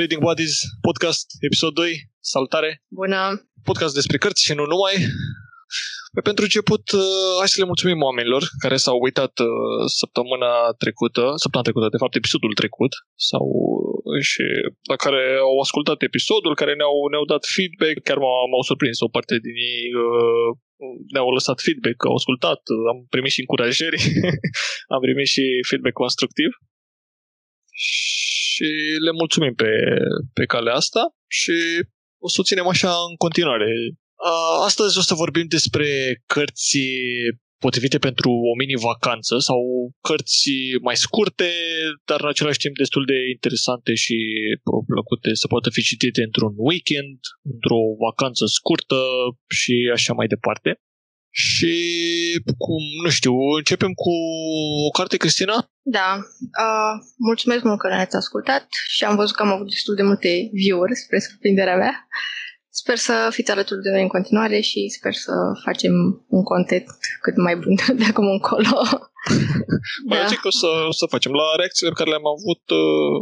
Reading Buddies, podcast, episod 2, salutare. Bună! Podcast despre cărți și nu numai. Păi pentru început, uh, hai să le mulțumim oamenilor care s-au uitat uh, săptămâna trecută, săptămâna trecută, de fapt episodul trecut, sau uh, și la care au ascultat episodul, care ne-au, ne-au dat feedback, chiar m-au, m-au surprins o parte din ei ne-au lăsat feedback, au ascultat, am primit și încurajări, am primit și feedback constructiv și le mulțumim pe, pe calea asta și o să o ținem așa în continuare. Astăzi o să vorbim despre cărți potrivite pentru o mini-vacanță sau cărți mai scurte, dar în același timp destul de interesante și plăcute să poată fi citite într-un weekend, într-o vacanță scurtă și așa mai departe. Și cum, nu știu, începem cu o carte, Cristina? Da. Uh, mulțumesc mult că ne-ați ascultat și am văzut că am avut destul de multe view-uri spre surprinderea mea. Sper să fiți alături de noi în continuare și sper să facem un content cât mai bun de acum încolo. Mai da. zic o să, o să facem. La reacțiile pe care le-am avut, uh,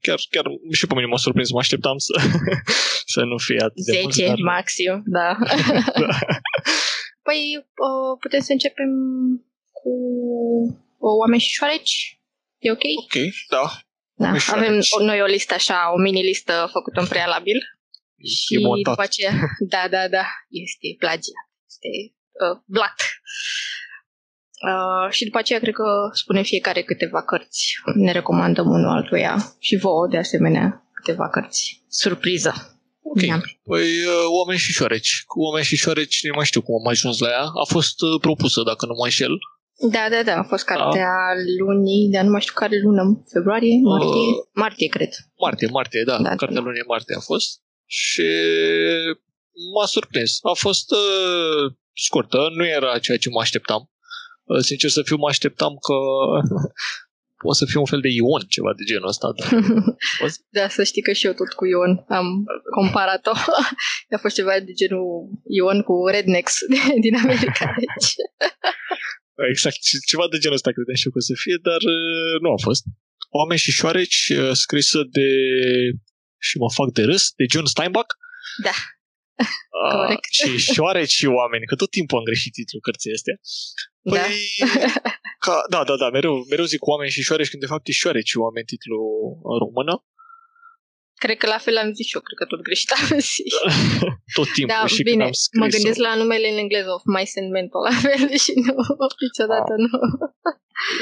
chiar, chiar și pe mine m-a surprins, mă așteptam să, să nu fie atât 10 de mult. 10 dar... maxim, da. da. Păi uh, putem să începem cu oameni și șoareci? E ok? Ok, da. da. Avem noi o listă așa, o mini-listă făcută în prealabil și e montat. după aceea, da, da, da, este plagiat, este uh, blat. Uh, și după aceea cred că spune fiecare câteva cărți. Ne recomandăm unul altuia și vouă de asemenea câteva cărți. Surpriză. Ok. Da. Păi uh, Oameni și șoareci. Cu Oameni și șoareci nu mai știu cum am ajuns la ea. A fost uh, propusă, dacă nu mă înșel. Da, da, da. A fost cartea da. lunii, dar nu mai știu care lună. Februarie? Martie? Uh, martie, cred. Martie, martie, da. da cartea da. lunii martie a fost și m-a surprins. A fost uh, scurtă, nu era ceea ce mă așteptam. Uh, sincer să fiu, mă așteptam că o să fie un fel de Ion, ceva de genul ăsta. Da, da să știi că și eu tot cu Ion am comparat-o. a fost ceva de genul Ion cu Rednex din America. Deci. exact, ceva de genul ăsta credeam și eu că o să fie, dar uh, nu a fost. Oameni și șoareci, uh, scrisă de și mă fac de râs, de John Steinbach. Da. Uh, și șoareci și oameni, că tot timpul am greșit titlul cărții astea. Da. Păi, da. Ca, da, da, da, mereu, mereu zic oameni și șoareci, când de fapt e șoareci și oameni titlul în română. Cred că la fel am zis și eu, cred că tot greșit am zis. tot timpul da, și bine, când am scris mă gândesc la numele în engleză of My Mental la fel și nu, niciodată ah. nu.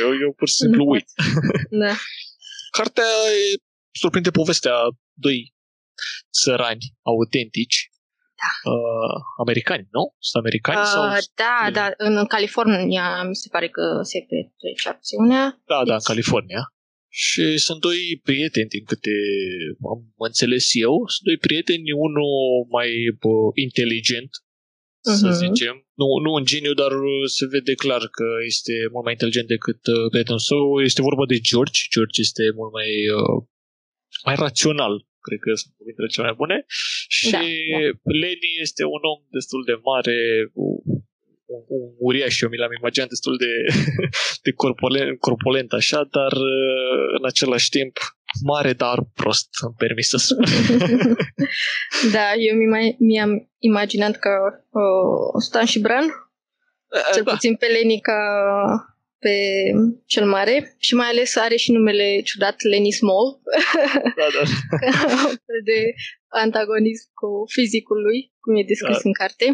Eu, eu pur și simplu uit. da. Cartea surprinde povestea doi țărani autentici da. uh, americani, nu? Sunt americani? Uh, sau da, da, în California mi se pare că se petrece acțiunea. Da, deci... da, în California. Și sunt doi prieteni, din câte am înțeles eu, sunt doi prieteni, unul mai uh, inteligent, uh-huh. să mhm. zicem. Nu, nu un geniu, dar se vede clar că este mult mai inteligent decât uh, prietenul său. Este vorba de George. George este mult mai uh, mai rațional, cred că sunt cuvintele cele mai bune. Și da, da. Lenny este un om destul de mare, un, un uriaș, eu mi l-am imaginat destul de, de corpulent, corpulent așa, dar în același timp mare, dar prost, îmi permis să spun. da, eu mi-am imaginat că uh, Stan și Bran, cel da. puțin pe Lenny ca pe cel mare și mai ales are și numele ciudat Lenny Small. Da, da. de antagonism cu fizicul lui, cum e descris da. în carte.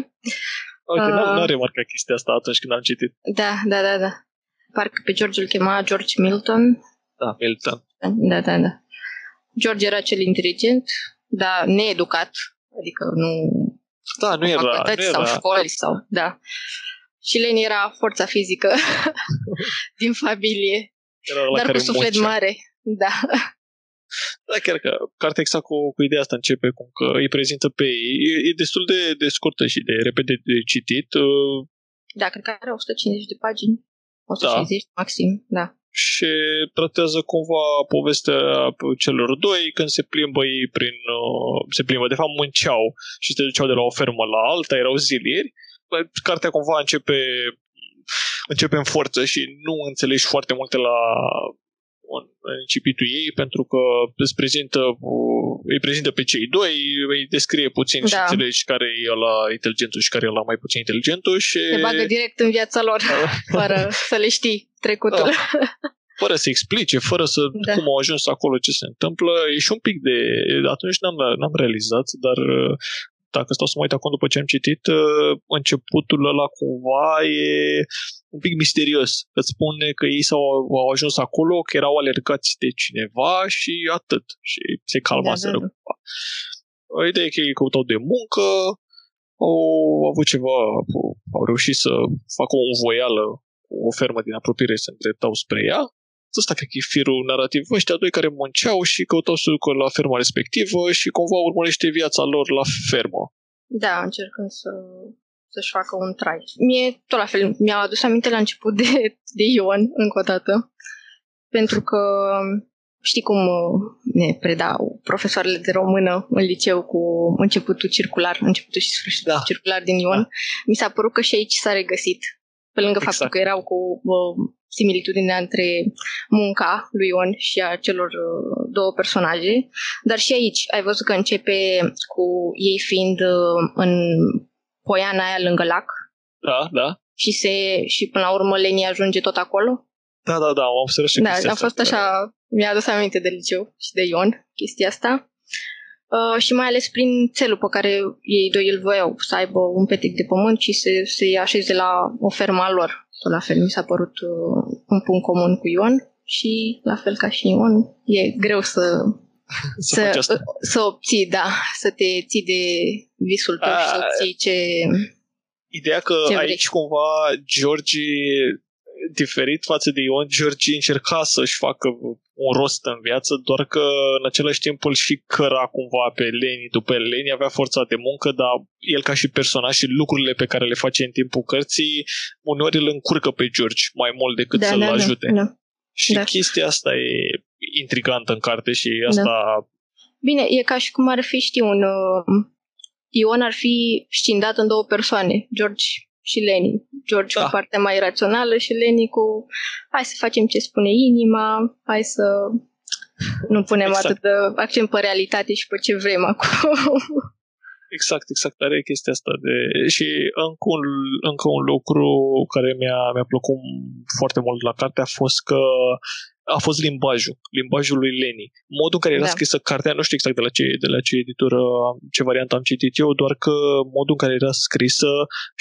Ok, uh, n-am remarcat chestia asta atunci când am citit. Da, da, da, da. Parcă pe George îl chema George Milton. Da, Milton. Da, da, da. George era cel inteligent, dar needucat, adică nu... Da, nu era... Nu era... sau școli sau... Da. Și Len era forța fizică din familie. Era dar cu suflet muncea. mare. Da. Da, chiar că cartea exact cu, cu ideea asta începe, cum că îi prezintă pe ei. E, e destul de, de scurtă și de repede de citit. Uh, da, cred că are 150 de pagini. 160 da. maxim, da. Și tratează cumva povestea celor doi când se plimbă ei prin... Uh, se plimbă, de fapt munceau și se duceau de la o fermă la alta, erau zilieri cartea cumva începe începe în forță și nu înțelegi foarte multe la în, în incipitul ei, pentru că îți prezintă, îi prezintă pe cei doi, îi descrie puțin da. și înțelegi care e la inteligentul și care e la mai puțin inteligentul și... Te bagă direct în viața lor, fără să le știi trecutul. Da. fără să explice, fără să da. cum au ajuns acolo, ce se întâmplă. E și un pic de... Atunci n-am, n-am realizat, dar dacă stau să mă uit acum după ce am citit, începutul ăla cumva e un pic misterios. Îți spune că ei s-au au ajuns acolo, că erau alergați de cineva și atât. Și se calmaseră da, da, da. Ideea e că ei căutau de muncă, au avut ceva, au reușit să facă o voială cu o fermă din apropiere să îndreptau spre ea. Asta cred că e firul narrativ. Ăștia doi care munceau și căutau să ducă la ferma respectivă și cumva urmărește viața lor la fermă. Da, încercând să să-și facă un trai. Mie, tot la fel, mi-a adus aminte la început de, de Ion, încă o dată, pentru că știi cum uh, ne predau profesoarele de română în liceu cu începutul circular, începutul și sfârșitul da. circular din Ion. Da. Mi s-a părut că și aici s-a regăsit, pe lângă exact. faptul că erau cu uh, similitudinea între munca lui Ion și a celor uh, două personaje, dar și aici ai văzut că începe cu ei fiind uh, în poiana aia lângă lac. Da, da. Și, se, și până la urmă Leni ajunge tot acolo. Da, da, da, am observat și Da, a fost așa, mi-a adus aminte de liceu și de Ion, chestia asta. Uh, și mai ales prin țelul pe care ei doi îl voiau, să aibă un petic de pământ și să se așeze la o fermă a lor. Tot la fel mi s-a părut uh, un punct comun cu Ion și la fel ca și Ion, e greu să să, să, să obții, da, să te ții de visul tău și să obții ce... Ideea că ce aici cumva George diferit față de Ion, George încerca să-și facă un rost în viață, doar că în același timp îl și căra cumva pe Leni. După Leni avea forța de muncă, dar el ca și personaj și lucrurile pe care le face în timpul cărții, uneori îl încurcă pe George mai mult decât da, să-l da, da ajute. Da, da. Și da. chestia asta e intrigantă în carte și asta... Da. Bine, e ca și cum ar fi, știi, un... Uh, Ion ar fi scindat în două persoane, George și Leni. George da. cu partea mai rațională și Leni cu hai să facem ce spune inima, hai să nu punem exact. atât de accent pe realitate și pe ce vrem acum. Exact, exact, are chestia asta de... Și încă un, încă un lucru care mi-a, mi-a plăcut foarte mult la carte a fost că a fost limbajul, limbajul lui Leni. Modul în care era da. scrisă cartea, nu știu exact de la ce, de la ce editură, ce variantă am citit eu, doar că modul în care era scrisă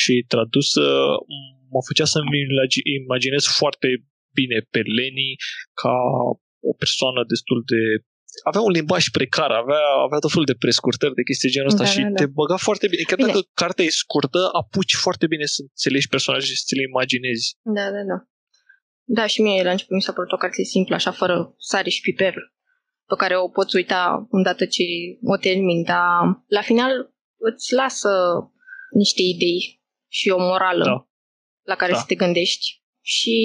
și tradusă mă făcea să-mi imaginez foarte bine pe Leni ca o persoană destul de avea un limbaj precar, avea, avea tot felul de prescurtări de chestii genul ăsta da, și da, da. te băga foarte bine. Chiar bine. dacă cartea e scurtă, apuci foarte bine să înțelegi personajele și să le imaginezi. Da, da, da. Da, și mie la început mi s-a părut o carte simplă, așa, fără sare și piper, pe care o poți uita îndată ce o termin, dar la final îți lasă niște idei și o morală da. la care da. să te gândești. Și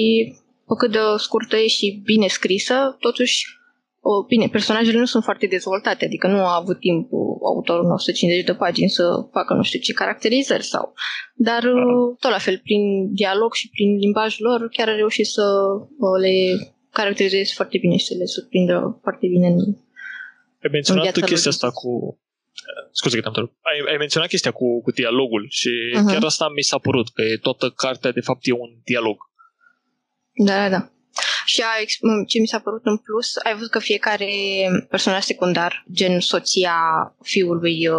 pe cât de scurtă e și bine scrisă, totuși o, bine, personajele nu sunt foarte dezvoltate, adică nu a avut timp autorul 150 de pagini să facă nu știu ce caracterizări sau... Dar uh, tot la fel, prin dialog și prin limbajul lor, chiar a reușit să uh, le caracterizeze foarte bine și să le surprindă foarte bine în Ai menționat în chestia asta cu... Scuze că te-am ai, ai menționat chestia cu, cu dialogul și uh-huh. chiar asta mi s-a părut, că toată cartea de fapt e un dialog. Da, da, da. Și a, ce mi s-a părut în plus, ai văzut că fiecare personaj secundar, gen soția fiului uh,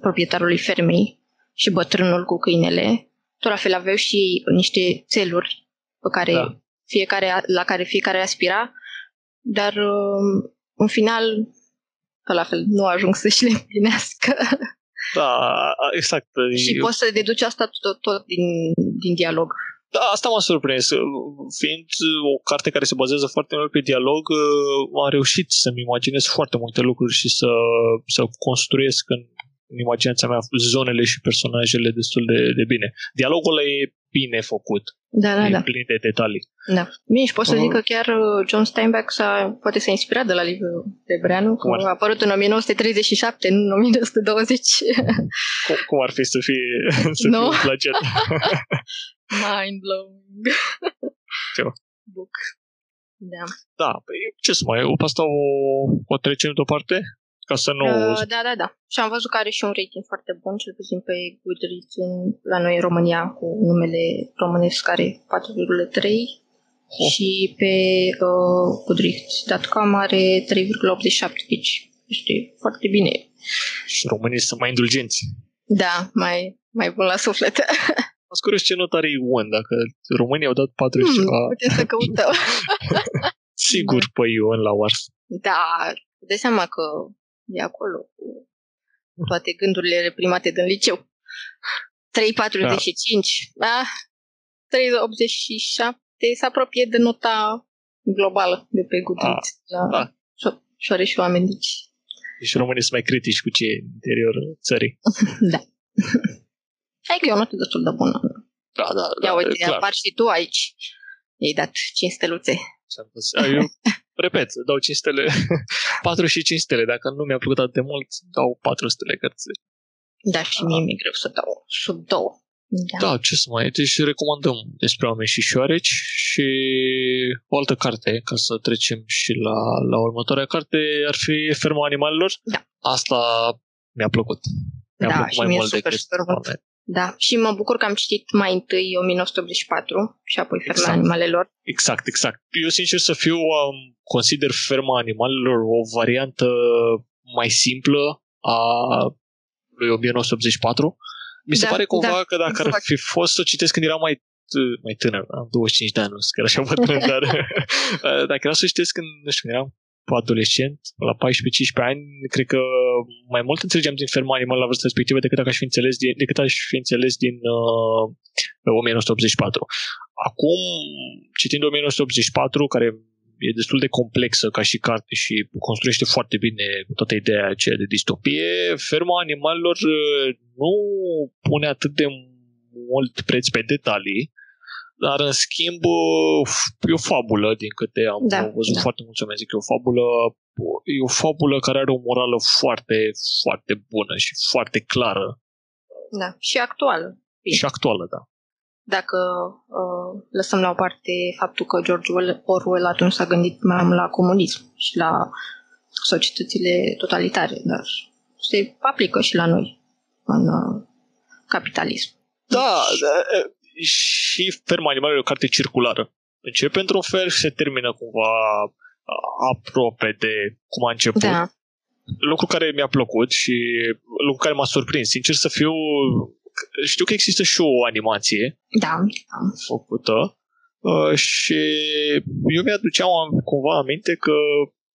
proprietarului fermei și bătrânul cu câinele, tot la fel aveau și niște țeluri pe care da. fiecare, la care fiecare aspira, dar uh, în final, tot la fel, nu ajung să-și le împlinească. Da, exact. și Eu... poți să deduci asta tot, tot din, din dialog. Da, asta m-a surprins. Fiind o carte care se bazează foarte mult pe dialog, am reușit să-mi imaginez foarte multe lucruri și să, să construiesc în, în imaginația mea zonele și personajele destul de, de bine. Dialogul e bine făcut. Da, da, e da. plin de detalii. Da. Bine, și pot să uh, zic că chiar uh, John Steinbeck s-a, poate s-a inspirat de la livrul de Breanu, că a apărut în 1937, nu în 1920. Cum, cum ar fi să fie, să no? fie un plagiat? Mind blowing. Ce? Book. Da. Da, păi ce să mai, pe asta o, o trecem deoparte? Ca să nu... Uh, da, da, da. Și am văzut că are și un rating foarte bun, cel puțin pe Goodreads în, la noi în România, cu numele românesc care 4,3 oh. și pe uh, Goodreads.com are 3,87, deci este foarte bine. Și românii sunt mai indulgenți. Da, mai, mai bun la suflet. Am curios ce not are Ion, dacă românii au dat 4 hmm, ceva. Putem să căutăm. Sigur da. pe Ion la Wars. Da, de seama că e acolo cu toate gândurile reprimate din liceu. 3,45. Da. da. 3,87 se apropie de nota globală de pe Goodreads. Da. da. Și are și oameni, deci... Deci românii sunt mai critici cu ce e în interior țării. da. Hai că e o notă destul de bună. Da, da, da. Ia uite, clar. apar și tu aici. I-ai dat 5 steluțe. Eu, repet, dau 5 stele, 4 și 5 stele. Dacă nu mi-a plăcut atât de mult, dau 4 stele cărții. Da, și mie mi-e greu să dau sub 2. Da. da, ce să mai... Deci recomandăm despre oameni și șoareci și o altă carte, ca să trecem și la, la următoarea carte, ar fi Ferma Animalelor. Da. Asta mi-a plăcut. Mi-a da, plăcut și mai mult decât super mult. Da, și mă bucur că am citit mai întâi 1984 și apoi Ferma exact. Animalelor. Exact, exact. Eu, sincer să fiu, um, consider Ferma Animalelor o variantă mai simplă a lui 1984. Mi se da, pare cumva da, că dacă exact. ar fi fost să citesc când eram mai mai tânăr, am 25 de ani, nu chiar așa bătrân, dar dacă era să citesc când, nu știu, când eram adolescent, la 14-15 ani, cred că mai mult înțelegeam din ferma animal la vârsta respectivă decât aș fi înțeles din, decât aș fi înțeles din uh, 1984. Acum, citind 1984, care e destul de complexă ca și carte și construiește foarte bine toată ideea aceea de distopie, ferma animalelor uh, nu pune atât de mult preț pe detalii, dar, în schimb, e o fabulă, din câte am da, văzut da. foarte mulți oameni zic, e o fabulă, e o fabulă care are o morală foarte, foarte bună și foarte clară. Da, și actuală. Bine. Și actuală, da. Dacă uh, lăsăm la o parte faptul că George Orwell atunci s-a gândit mai mult la comunism și la societățile totalitare, dar se aplică și la noi în uh, capitalism. Da, da și Ferma Animalelor e o carte circulară. Începe într-un fel și se termină cumva aproape de cum a început. Da. Lucru care mi-a plăcut și lucru care m-a surprins. Sincer să fiu, știu că există și o animație da. făcută uh, și eu mi-aduceam cumva aminte că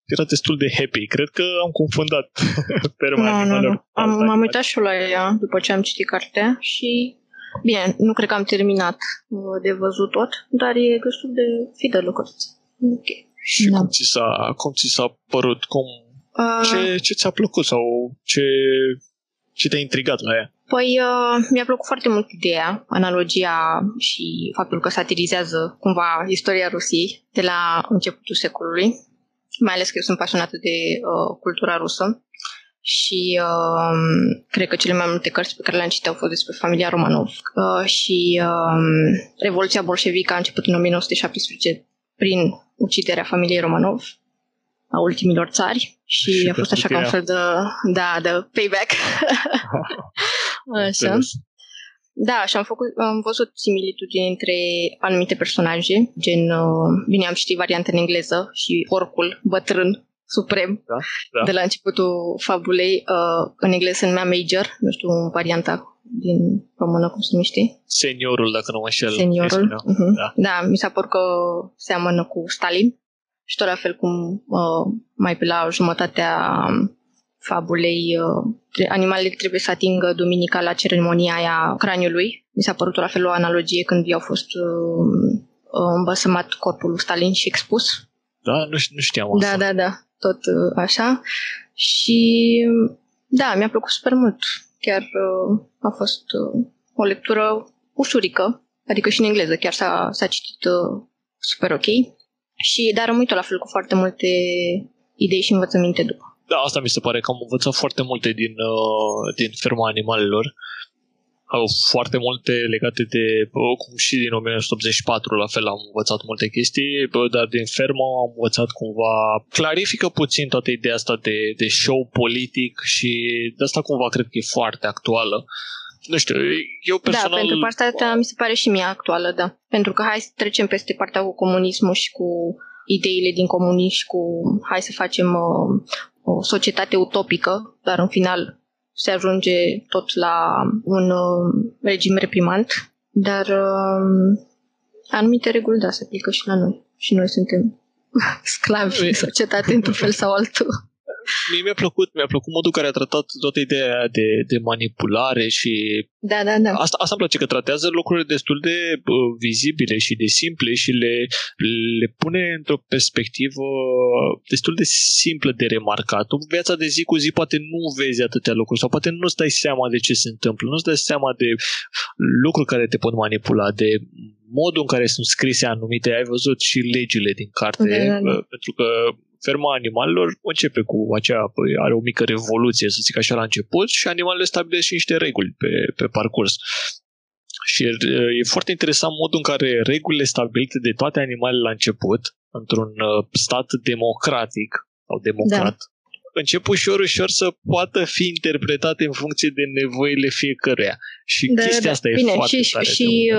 era destul de happy. Cred că am confundat Ferma no, nu, nu. Am, m-am uitat și la ea după ce am citit cartea și Bine, nu cred că am terminat uh, de văzut tot, dar e destul de fidelă cărți. Ok. Și da. cum, ți s-a, cum ți s-a părut? Cum, uh, ce, ce ți-a plăcut sau ce, ce te-a intrigat la ea? Păi uh, mi-a plăcut foarte mult ideea, analogia și faptul că satirizează cumva istoria Rusiei de la începutul secolului, mai ales că eu sunt pasionată de uh, cultura rusă și uh, cred că cele mai multe cărți pe care le-am citit au fost despre familia Romanov uh, și uh, Revoluția bolșevică a început în 1917 prin uciderea familiei Romanov a ultimilor țari și, și a fost așa ca un fel de, da, de payback. așa. Da, și am, făcut, am văzut similitudini între anumite personaje, gen, uh, bine, am citit varianta în engleză și orcul bătrân suprem da, da. de la începutul fabulei. Uh, în engleză se numea Major, nu știu varianta din română, cum se numește? Seniorul, dacă nu mă înșel. Seniorul. Uh-huh. Da. da, mi s-a părut că seamănă cu Stalin și tot la fel cum uh, mai pe la jumătatea fabulei uh, animalele trebuie să atingă duminica la ceremonia aia craniului. Mi s-a părut tot la fel o analogie când i-au fost uh, îmbăsămat corpul lui Stalin și expus. Da, nu, nu știam asta. Da, da, da tot uh, așa. Și da, mi-a plăcut super mult. Chiar uh, a fost uh, o lectură ușurică, adică și în engleză chiar s-a, s-a citit super ok. Și dar am uitat la fel cu foarte multe idei și învățăminte după. Da, asta mi se pare că am învățat foarte multe din, uh, din ferma animalelor au foarte multe legate de, cum și din 1984, la fel am învățat multe chestii, dar din fermă am învățat cumva, clarifică puțin toată ideea asta de, de show politic și de asta cumva cred că e foarte actuală. Nu știu, eu da, personal... Da, pentru partea asta mi se pare și mie actuală, da. Pentru că hai să trecem peste partea cu comunismul și cu ideile din comunism și cu hai să facem uh, o societate utopică, dar în final se ajunge tot la un uh, regim reprimant, dar uh, anumite reguli, da, se aplică și la noi. Și noi suntem sclavi în societate într-un fel sau altul. Mie mi-a plăcut, mi-a plăcut modul care a tratat toată ideea de, de manipulare și... Da, da, da. Asta, asta îmi place, că tratează lucrurile destul de uh, vizibile și de simple și le, le pune într-o perspectivă destul de simplă de remarcat. În viața de zi cu zi poate nu vezi atâtea lucruri sau poate nu-ți dai seama de ce se întâmplă, nu-ți dai seama de lucruri care te pot manipula, de modul în care sunt scrise anumite, ai văzut și legile din carte, da, da, da. pentru că ferma animalelor începe cu aceea, păi, are o mică revoluție, să zic așa, la început și animalele stabilesc și niște reguli pe, pe parcurs. Și e foarte interesant modul în care regulile stabilite de toate animalele la început, într-un uh, stat democratic sau democrat, da. încep ușor, ușor să poată fi interpretate în funcție de nevoile fiecăruia. Și da, chestia da. asta Bine, e foarte și, tare. Și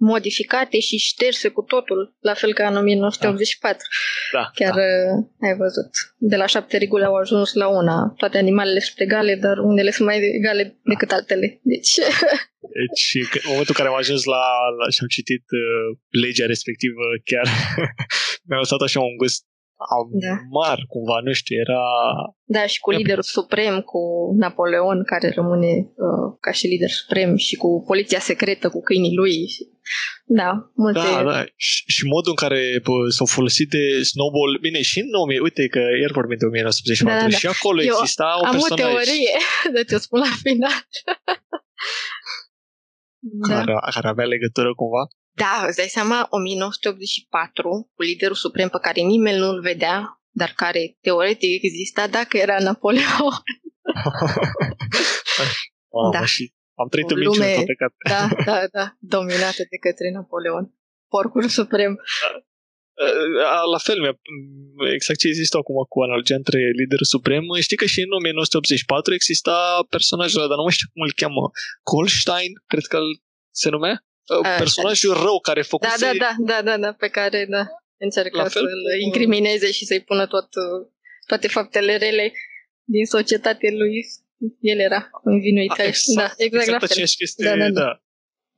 modificate și șterse cu totul, la fel ca în 1984. Da, Chiar da. Uh, ai văzut. De la șapte reguli au ajuns la una. Toate animalele sunt egale, dar unele sunt mai egale decât altele. Deci... Deci, în momentul în care am ajuns la, la și am citit uh, legea respectivă, chiar mi-a lăsat așa un gust da. mar, cumva, nu știu, era... Da, și cu liderul suprem, cu Napoleon, care rămâne uh, ca și lider suprem, și cu poliția secretă, cu câinii lui. Și... Da, multe... Da, da. Și, și modul în care bă, s-au folosit de Snowball, bine, și în 2000, uite că iar vorbim de 1984, da, da, da. și acolo Eu exista o am personaj... o teorie, de te spun la final. care, da. care avea legătură cumva? Da, îți dai seama, 1984, cu liderul suprem pe care nimeni nu-l vedea, dar care teoretic exista dacă era Napoleon. oh, da. Și am trăit o în lume, toate Da, da, da, dominată de către Napoleon. Porcul suprem. Da. La fel, exact ce există acum cu analogia între liderul suprem. Știi că și în 1984 exista personajul ăla, dar nu mai știu cum îl cheamă, Kolstein, cred că se numea? Uh, personajul rău care făcuse... Da, da, da, da, da, da, pe care, da, încerca să-l incrimineze și să-i pună tot, toate faptele rele din societate lui. El era învinuit. Ah, exact, da, exact, exact la fel. Chestie, da, da, da. da.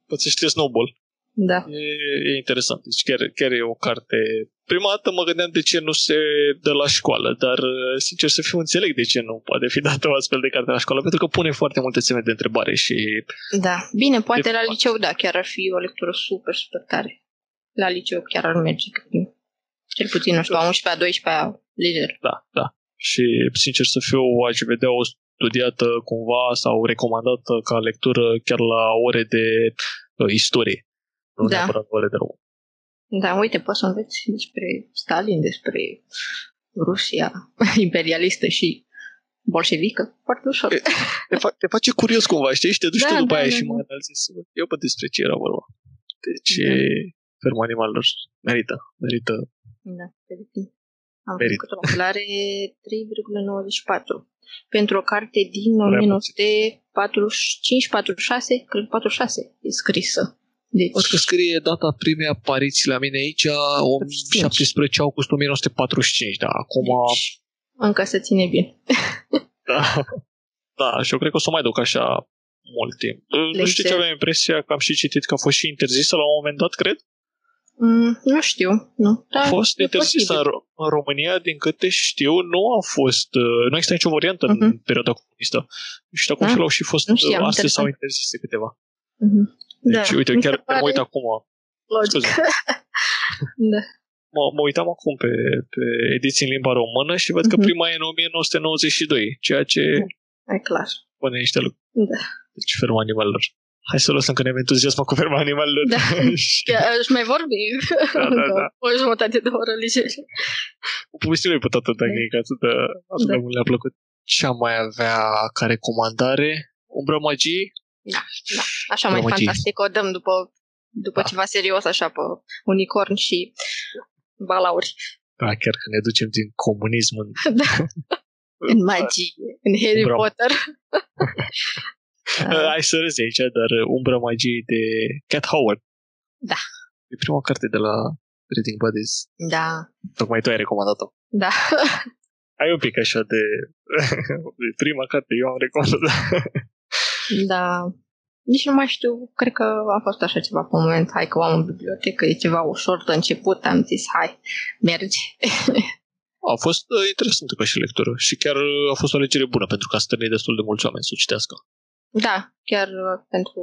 Poți să știi Snowball. Da. E, e interesant. Deci chiar, chiar e o carte... Prima dată mă gândeam de ce nu se dă la școală, dar sincer să fiu înțeleg de ce nu poate fi dată o astfel de carte la școală, pentru că pune foarte multe semne de întrebare și... Da. Bine, poate de la liceu, da, chiar ar fi o lectură super, super tare. La liceu chiar ar merge. Cel puțin, nu știu, a 11-a, 12-a, lider. Da, da. Și, sincer să fiu, aș vedea o studiată cumva sau recomandată ca lectură chiar la ore de uh, istorie nu da. neapărat ore de rău. Da, uite, poți să înveți despre Stalin, despre Rusia imperialistă și bolșevică, foarte ușor. Te, te, fa- te face curios cumva, știi? Și te duci da, după da, aia da, și da. mai analizezi. Eu pe despre ce era vorba. Deci, da. ferma animalelor merită, merită. Da, merită. Am merită. văzut că are 3,94 pentru o carte din 1945-46, cred 46 e scrisă. Deci... Văd că scrie data primei apariții la mine aici, 17 august 1945, da, acum... Deci, încă se ține bine. da. da, și eu cred că o să mai duc așa mult timp. Lege. Nu știu ce aveam impresia că am și citit că a fost și interzisă la un moment dat, cred? Mm, nu știu, nu. Da, a fost interzisă în, în România, din câte știu, nu a fost, uh, nu există nicio variantă uh-huh. în mhm. perioada comunistă. Nu știu acum da? și l-au și fost, știam, astăzi s-au interzise câteva. Uh-huh. Deci, da. uite, chiar pare... mă uit acum. Logic. da. Mă, mă uitam acum pe, pe ediții în limba română și văd că uh-huh. prima e în 1992, ceea ce... E clar. Pune niște lucruri. Da. Deci, ferma animalelor. Hai să lăsăm că ne entuziasmă cu ferma animalelor. Da. Aș mai vorbi. Da, da, da. O jumătate de oră liger. O povestire pe toată tehnica, atât de, atât da. de mult le-a plăcut. Ce am mai avea ca recomandare? Umbra magii? Da, da. Așa mai Magie. fantastic o dăm după, după Da. ceva serios, așa, pe unicorn și balauri. Da, chiar că ne ducem din comunism în... da. În magie, în Harry Bravo. Potter. Uh, hai să râzi aici, dar uh, Umbra Magiei de Cat Howard. Da. E prima carte de la Reading Buddies. da, Tocmai tu ai recomandat-o. da. Ai un pic așa de... de prima carte, eu am recomandat. Da. Nici nu mai știu, cred că a fost așa ceva pe un moment, hai că o am în bibliotecă, e ceva ușor de început, am zis, hai, merge. A fost uh, interesantă ca și lectură și chiar uh, a fost o alegere bună pentru că a stârnit destul de mulți oameni să o citească. Da, chiar uh, pentru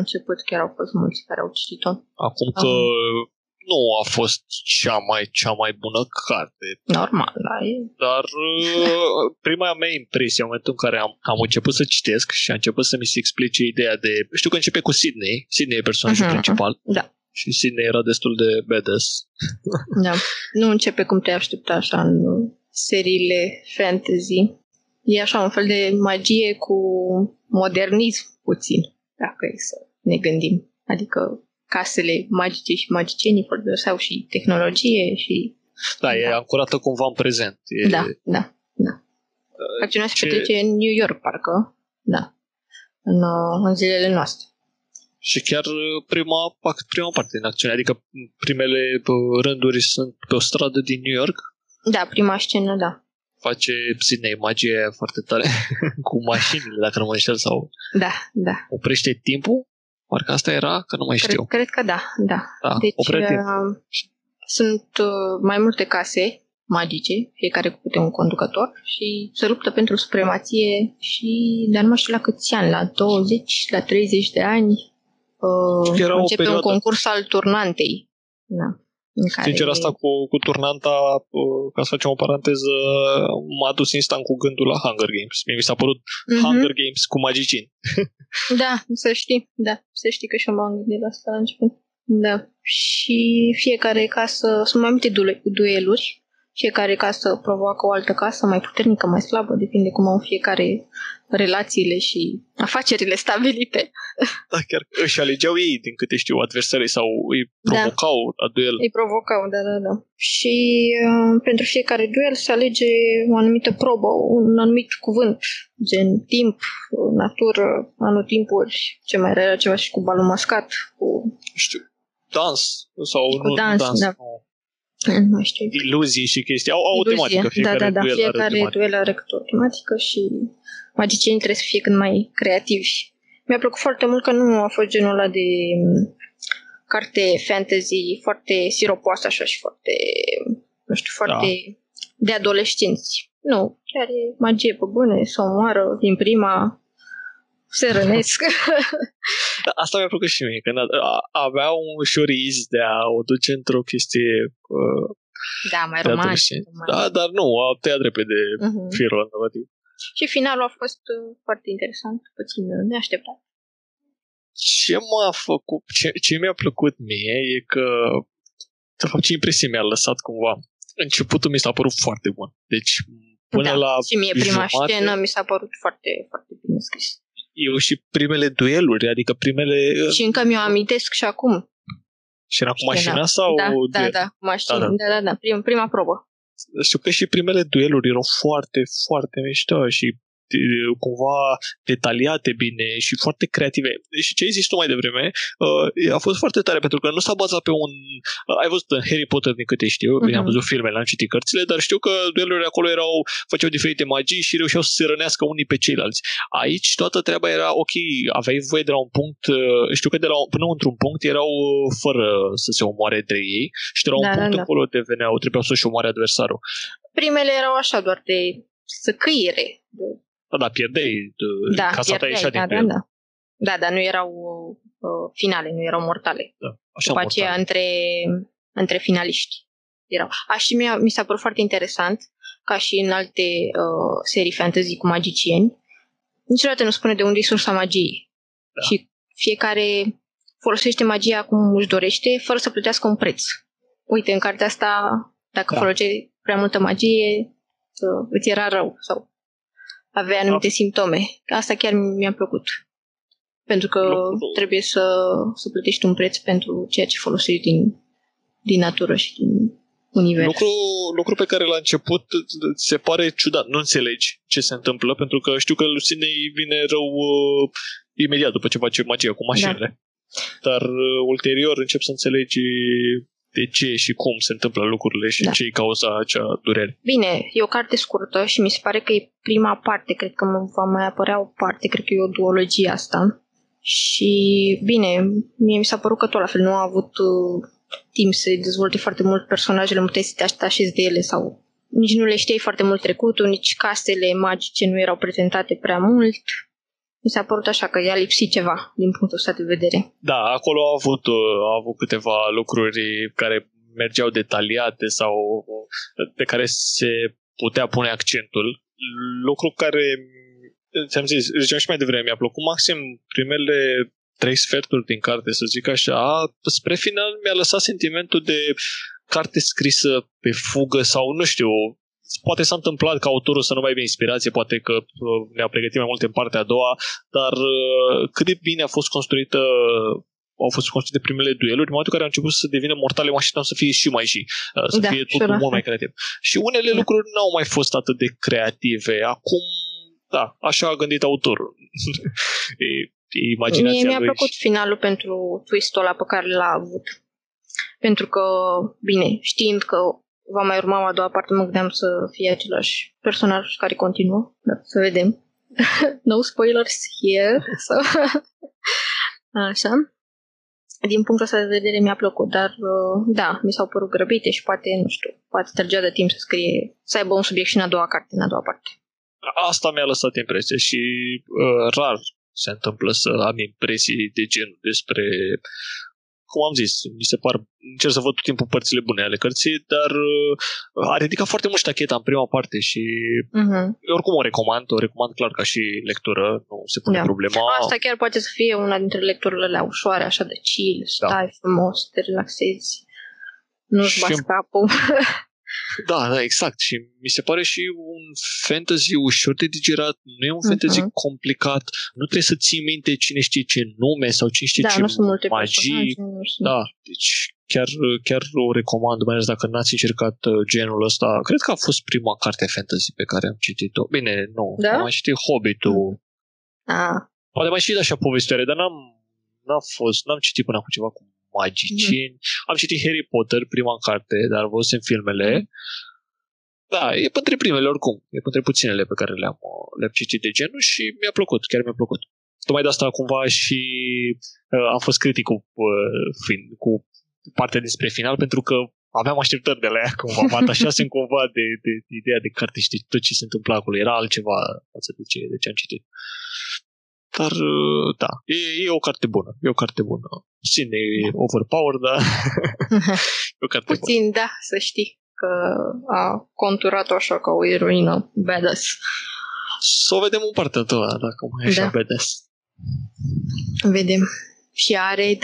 început chiar au fost mulți care au citit-o. Acum că nu a fost cea mai, cea mai bună carte, Normal, da, e... dar uh, prima mea impresie în momentul în care am, am început să citesc și a început să mi se explice ideea de... Știu că începe cu Sydney, Sydney e personajul Mhm, principal da. și Sydney era destul de badass. Da. Nu începe cum te aștepta așa în seriile fantasy. E așa un fel de magie cu modernism puțin, dacă e să ne gândim. Adică casele magice și magicienii foloseau și tehnologie și... Da, e Da. ancorată cumva în prezent. E, Da, da, da. Acțiunea se ce- petrece în New York, parcă. Da. În, uh, în zilele noastre. Și chiar uh, prima, pac- prima parte din acțiune, adică primele uh, rânduri sunt pe o stradă din New York, Da, prima scenă, da. face Sydney magie aia foarte tare cu mașinile, dacă nu mă înșel, sau Da, da. oprește timpul. Parcă asta era, că nu mai Cred, știu. cred că da, da. Da, Deci oprea timpul. uh, sunt uh, mai multe case magice, fiecare cu câte un conducător și se luptă pentru supremație și, dar nu mai știu la câți ani, la 20, la 30 de ani. Uh, Era o începe un perioadă. concurs al turnantei. Da. În care Sincer, asta cu, cu turnanta, uh, ca să facem o paranteză, m-a dus instant cu gândul la Hunger Games. Mie mi s-a părut Mhm. Hunger Games cu magicieni. Da, să știi, da, să știi că și eu m-am gândit la asta la început. Da. Și fiecare casă, sunt mai multe du- dueluri, fiecare casă provoacă o altă casă mai puternică, mai slabă, depinde cum au fiecare relațiile și afacerile stabilite. Da, chiar își alegeau ei, din câte știu, adversarii sau îi Da. provocau la duel. Îi provocau, da, da, da. Și uh, pentru fiecare duel se alege o anumită probă, un anumit cuvânt, gen timp, natură, anotimpuri, ce mai era ceva și cu balul mascat, cu știu, dans sau Cu nu dans, dans, da. nu, nu mai știu iluzii și chestii. Au, au o Iluzie. tematică, fiecare da, da, da. duel Fiecare are o tematică. duel are câte o tematică și magicienii trebuie să fie cât mai creativi. Mi-a plăcut foarte mult că nu a fost genul ăla de m, carte fantasy foarte siropoasă așa și foarte, nu știu, foarte de adolescenți. Nu, chiar e magie pe bune, să omoară din prima, se rănesc. Da, Asta mi-a plăcut și mie, că a- a- avea un ușor iz de a o duce într-o chestie uh, da, mai de romantic. adolescent. mai- Da, dar nu, a tăiat repede Mhm. firul narrativ. Și finalul a fost uh, foarte interesant, puțin uh, neașteptat. Ce m-a făcut, ce, ce mi-a plăcut mie e că, de fapt, ce impresie mi-a lăsat cumva. Începutul mi s-a părut foarte bun. Deci, până da. la și mie prima jumate- scenă mi s-a părut foarte, foarte bine scris. Eu și primele dueluri, adică primele... Și încă mi-o amintesc și acum. Și era cu Scena. mașina sau... Da, da, duel? da, cu mașini. Da, Da, da. da, da, da. Prim, prima probă. Știu că și primele dueluri erau foarte, foarte mișto și e, cumva detaliate bine și foarte creative. Și ce ai zis tu mai devreme uh, a fost foarte tare pentru că nu s-a bazat pe un... Uh, ai văzut în Harry Potter din câte știu, bine am Mhm. văzut filmele, am citit cărțile, dar știu că duelurile acolo erau, făceau diferite magii și reușeau să se rănească unii pe ceilalți. Aici toată treaba era ok, aveai voie de la un punct, uh, știu că de la, până într-un punct erau uh, fără să se omoare între ei și de la un Da, da, punct da. acolo deveneau, trebuiau să-și omoare adversarul. Primele erau așa, doar de săcâire. De, Da, da, pierdeai uh, da, ca să te pierdeai, ieșea da, din da, duel. da. Da, dar nu erau uh, finale, nu erau mortale. Da, așa După mortal. aceea, între, între finaliști erau. Aș, și mi-a, mi s-a părut foarte interesant, ca și în alte uh, serii fantasy cu magicieni, niciodată nu spune de unde e sursa magiei. Da. Și fiecare folosește magia cum își dorește, fără să plătească un preț. Uite, în cartea asta, dacă Da. folosești prea multă magie, uh, îți era rău sau avea anumite Da. simptome. Asta chiar mi-a plăcut. Pentru că lucru... trebuie să, să plătești un preț pentru ceea ce folosești din, din natură și din univers. Lucru, lucru pe care la început se pare ciudat. Nu înțelegi ce se întâmplă, pentru că știu că Lucinei vine rău uh, imediat după ce face magia cu mașinile. Da. Dar uh, ulterior încep să înțelegi de ce și cum se întâmplă lucrurile și da. ce e cauza acea durere. Bine, e o carte scurtă și mi se pare că e prima parte, cred că va mai apărea o parte, cred că e o duologie asta. Și bine, mie mi s-a părut că tot la fel nu a avut uh, timp să dezvolte foarte mult personajele, multe să te aștepți de ele sau nici nu le știai foarte mult trecutul, nici casele magice nu erau prezentate prea mult mi s-a părut așa că i-a lipsit ceva din punctul ăsta de vedere. Da, acolo au avut, uh, au avut câteva lucruri care mergeau detaliate sau pe care se putea pune accentul. Lucru care, ți-am zis, ziceam și mai devreme, mi-a plăcut maxim primele trei sferturi din carte, să zic așa, spre final mi-a lăsat sentimentul de carte scrisă pe fugă sau, nu știu, poate s-a întâmplat ca autorul să nu mai aibă inspirație, poate că uh, ne-a pregătit mai mult în partea a doua, dar uh, cât de bine a fost construită au fost construite primele dueluri, în momentul în care au început să devină mortale, mă așteptam să fie și mai și, uh, să da, fie totul mult mai creativ. Și unele da. lucruri n-au mai fost atât de creative. Acum, da, așa a gândit autorul. e, imaginația Mie mi-a lui plăcut și... finalul pentru twist-ul ăla pe care l-a avut. Pentru că, bine, știind că va mai urma a doua parte, mă gândeam să fie același personaj care continuă, da, să vedem. no spoilers here. So. Așa. Din punctul ăsta de vedere mi-a plăcut, dar uh, da, mi s-au părut grăbite și poate, nu știu, poate trăgea de timp să scrie, să aibă un subiect și în a doua carte, în a doua parte. Asta mi-a lăsat impresie și uh, rar se întâmplă să am impresii de genul despre cum am zis, mi se par, încerc să văd tot timpul părțile bune ale cărții, dar uh, a ridicat foarte mult ștacheta în prima parte și uh-huh. oricum o recomand, o recomand clar ca și lectură, nu se pune da. problema. Asta chiar poate să fie una dintre lecturile alea ușoare, așa de chill, da. stai da. frumos, te relaxezi, nu-ți bați capul. Da, da, exact. Și mi se pare și un fantasy ușor de digerat, nu e un fantasy uh-huh. complicat, nu trebuie să ții minte cine știe ce nume sau cine știe da, ce nu sunt multe magii. Da, deci chiar, chiar o recomand, mai ales dacă n-ați încercat uh, genul ăsta. Cred că a fost prima carte fantasy pe care am citit-o. Bine, nu, da? am mai citit Hobbit-ul. Ah. Poate mai citit așa povestioare, dar n-am, n-am fost, n-am citit până acum ceva cu magicieni. Mm. Am citit Harry Potter, prima carte, dar văzusem filmele. Mm. Da, e printre primele oricum. E printre puținele pe care le-am, le-am citit de genul și mi-a plăcut, chiar mi-a plăcut. Tocmai de asta cumva și uh, am fost critic cu, uh, fin, cu partea despre final pentru că aveam așteptări de la ea cumva, mă atașasem cumva de, de, de ideea de carte și de tot ce se întâmplă acolo. Era altceva față de ce, de ce am citit. Dar, uh, da, e, e o carte bună. E o carte bună. Ține e overpower, dar e o carte Puțin, bună. da, să știi că a conturat-o așa ca o eroină badass. Să o vedem în partea a doua, dacă mai e așa da. badass. Vedem. Și are 3,77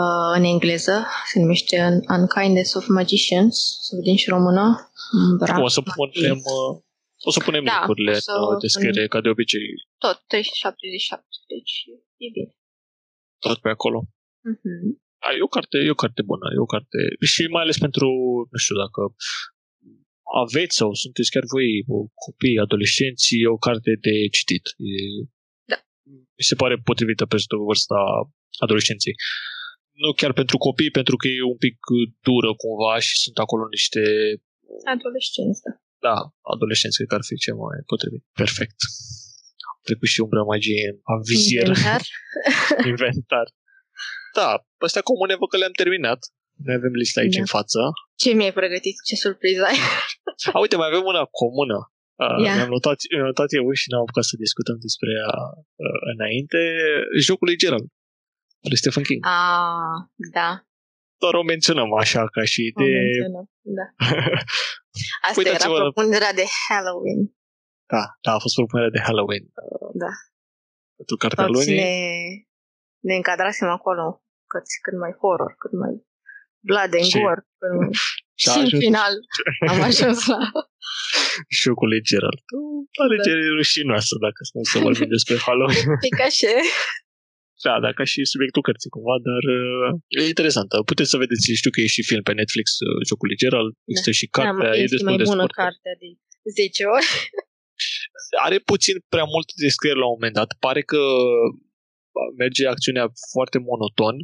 uh, în engleză, se numește Unkindness of Magicians, să vedem și română. Bravo. O să punem, uh, o să punem da, linkurile să în descriere, ca de obicei. Tot, 377, deci e bine. Tot pe acolo. Uh-huh. A, e o carte, e o carte bună, e o carte. Și mai ales pentru, nu știu, dacă aveți sau sunteți chiar voi copii, adolescenți, e o carte de citit. E, da. Mi se pare potrivită pentru vârsta adolescenței. Nu chiar pentru copii, pentru că e un pic dură cumva și sunt acolo niște adolescenți, da da, adolescenți cred că ar fi cel mai potrivit. Perfect. Am trecut și umbra magie în vizier. Inventar. Inventar. Da, astea comune văd că le-am terminat. Noi avem lista aici da. în față. Ce mi-ai pregătit? Ce surpriză ai? A, uite, mai avem una comună. Uh, yeah. mi-am, notat, mi-am notat eu și n-am apucat să discutăm despre ea uh, înainte. Jocul lui Gerald, lui Stephen King. Ah, da doar o menționăm așa ca și idee. O menționăm, da. Asta Uitați-vă era propunerea de Halloween. Da, da, a fost propunerea de Halloween. Da. Pentru cartea lunii. Ne, ne încadrasem acolo cărți cât mai horror, cât mai blood and și, gore. Cât mai... și, și în final am ajuns la Jocul lui Gerald. O alegere da. rușinoasă, dacă să vorbim despre Halloween. Pic așa. Da, da, ca și subiectul cărții cumva, dar uh, e interesantă. Puteți să vedeți, știu că e și film pe Netflix, uh, jocul lui Gerald, există da. și cartea, da, e destul mai de bună scurtă. cartea de 10 ori. Are puțin prea mult descriere la un moment dat. Pare că merge acțiunea foarte monoton,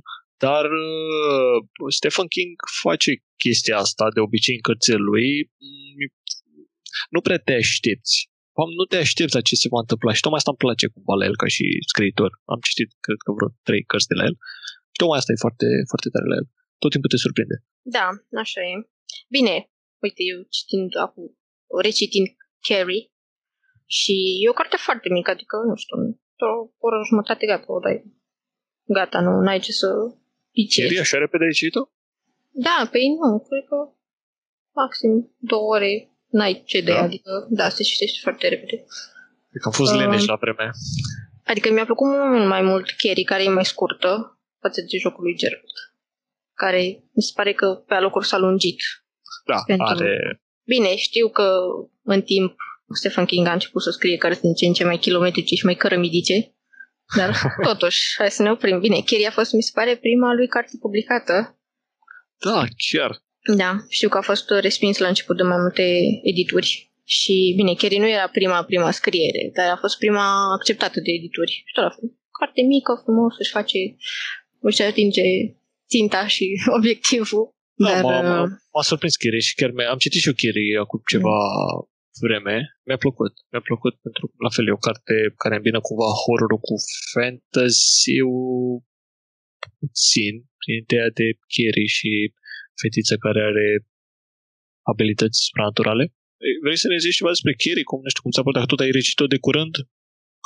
dar uh, Stephen King face chestia asta de obicei în cărțile lui. Mm, nu prea te aștepți. Nu te aștepți la ce se va întâmpla și tocmai asta îmi place cumva la el ca și scriitor. Am citit, cred că vreo trei cărți de la el și tocmai asta e foarte, foarte tare la el. Tot timpul te surprinde. Da, așa e. Bine, uite, eu citind acum, recitind Carrie și e o carte foarte mică, adică, nu știu, o oră jumătate gata, o dai. Gata, nu, n-ai ce să Carrie așa repede ai citit-o? Da, pe păi nu, cred că maxim două ore n-ai ce de da. adică da, se citește foarte repede. Cred că am fost uh, leneș la vreme. Adică mi-a plăcut mult mai mult Carrie, care e mai scurtă față de jocul lui Gerald, care mi se pare că pe alocuri s-a lungit. Da, pentru... are... Bine, știu că în timp Stephen King a început să scrie cărți din ce în ce mai kilometrice și mai cărămidice, dar totuși, hai să ne oprim. Bine, Carrie a fost, mi se pare, prima lui carte publicată. Da, chiar. Da, știu că a fost respins la început de mai multe edituri. Și, bine, Carrie nu era prima, prima scriere, dar a fost prima acceptată de edituri. Și tot a fost carte mică, frumos, își face, își atinge ținta și obiectivul. Da, dar, m-a, m-a, uh, m-a surprins Carrie și chiar am citit și eu Carrie acum ceva mm. vreme. Mi-a plăcut. Mi-a plăcut pentru că, la fel, e o carte care îmbină cumva horror cu fantasy-ul puțin, prin ideea de Carrie și fetiță care are abilități supranaturale. Vrei să ne zici ceva despre Carrie? Cum, nu știu, cum ți-a părut, dacă tot ai recit-o de curând,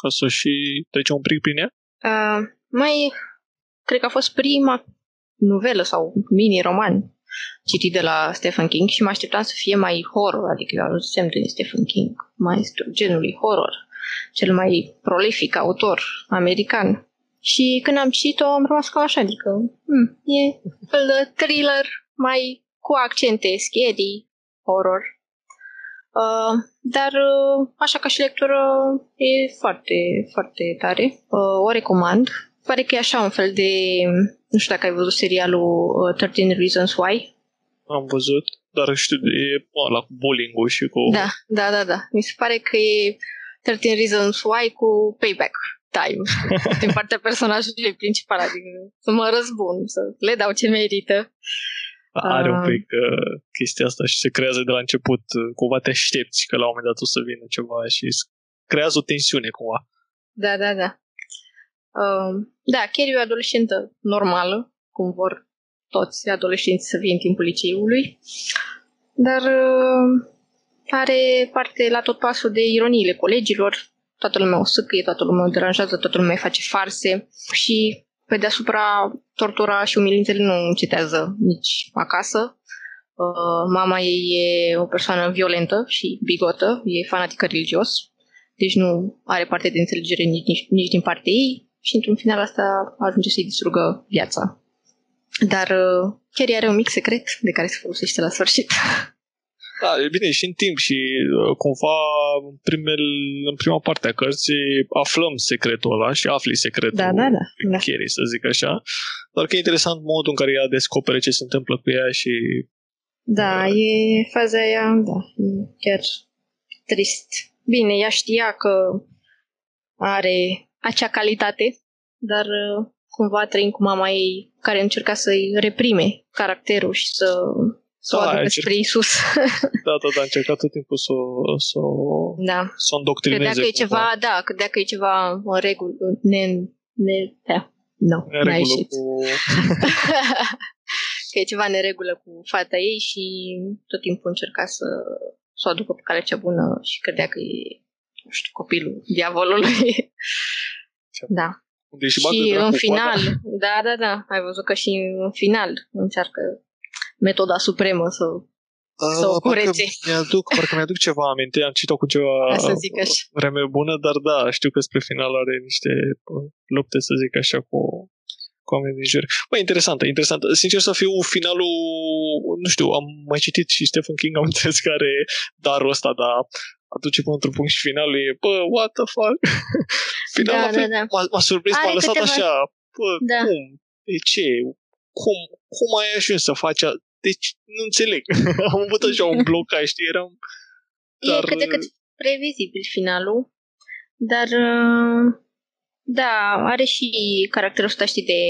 ca să și trecem un pic prin ea? Uh, mai, cred că a fost prima novelă sau mini-roman citit de la Stephen King și mă așteptam să fie mai horror, adică eu auzisem de Stephen King, maestru genului horror, cel mai prolific autor american. Și când am citit-o, am rămas cam așa, adică hmm, e fel de thriller mai cu accente scary, horror. Uh, dar uh, așa ca și lectură e foarte, foarte tare. Uh, o recomand. Pare că e așa un fel de... Nu știu dacă ai văzut serialul uh, 13 Reasons Why. Am văzut, dar știu, e la cu bullying și cu... Da, da, da, da. Mi se pare că e 13 Reasons Why cu payback time din partea personajului principal, adică să mă răzbun, să le dau ce merită. Are un pic uh, chestia asta și se creează de la început. Uh, cumva te aștepți că la un moment dat o să vină ceva și creează o tensiune cumva. Da, da, da. Uh, da, Carrie e o adolescentă normală, cum vor toți adolescenții să fie în timpul liceului, dar uh, are parte la tot pasul de ironiile colegilor, toată lumea o sâcâie, toată lumea o deranjează, toată lumea face farse și pe deasupra tortura și umilințele nu încitează nici acasă. Uh, mama ei e o persoană violentă și bigotă, e fanatică religios, deci nu are parte de înțelegere nici, nici, nici din partea ei și într-un final asta ajunge să-i distrugă viața. Dar uh, chiar are un mic secret de care se folosește la sfârșit. Da, e bine, și în timp și uh, cumva în, primel, în prima parte a cărții aflăm secretul ăla și afli secretul da, da, da, da. Carrie, să zic așa. Doar că e interesant modul în care ea descopere ce se întâmplă cu ea și... Da, uh, e faza aia, da, e chiar trist. Bine, ea știa că are acea calitate, dar uh, cumva trăim cu mama ei care încerca să-i reprime caracterul și să să o da, aducă spre Isus. Da, da, da, a încercat tot timpul să, să, da. să o îndoctrineze. Credea că e ceva, da, credea că e ceva în regulă, ne, ne, da, nu, no, n-a ieșit. Cu... că e ceva neregulă cu fata ei și tot timpul încerca să, să o aducă pe calea cea bună și credea că e, nu știu, copilul diavolului. da. Deci și în final, da, da, da, ai văzut că și în final încearcă metoda supremă să, uh, să o curețe. Mi-aduc, parcă mi-aduc ceva aminte, am citit-o cu ceva să zic așa. vreme bună, dar da, știu că spre final are niște lupte, să zic așa, cu, cu oameni din jur. Băi, interesantă, interesantă. Sincer să fiu, finalul, nu știu, am mai citit și Stephen King, am înțeles că are darul ăsta, dar atunci până într-un punct și finalul e, bă, what the fuck? finalul da, da, da. M-a, m-a surprins, are m-a lăsat câteva... așa, bă, da. cum? De ce? Cum, cum ai ajuns să faci a... Deci, nu înțeleg. am avut așa un blocaj, știi, eram... Dar... E cât de cât previzibil finalul, dar uh, da, are și caracterul ăsta, știi, de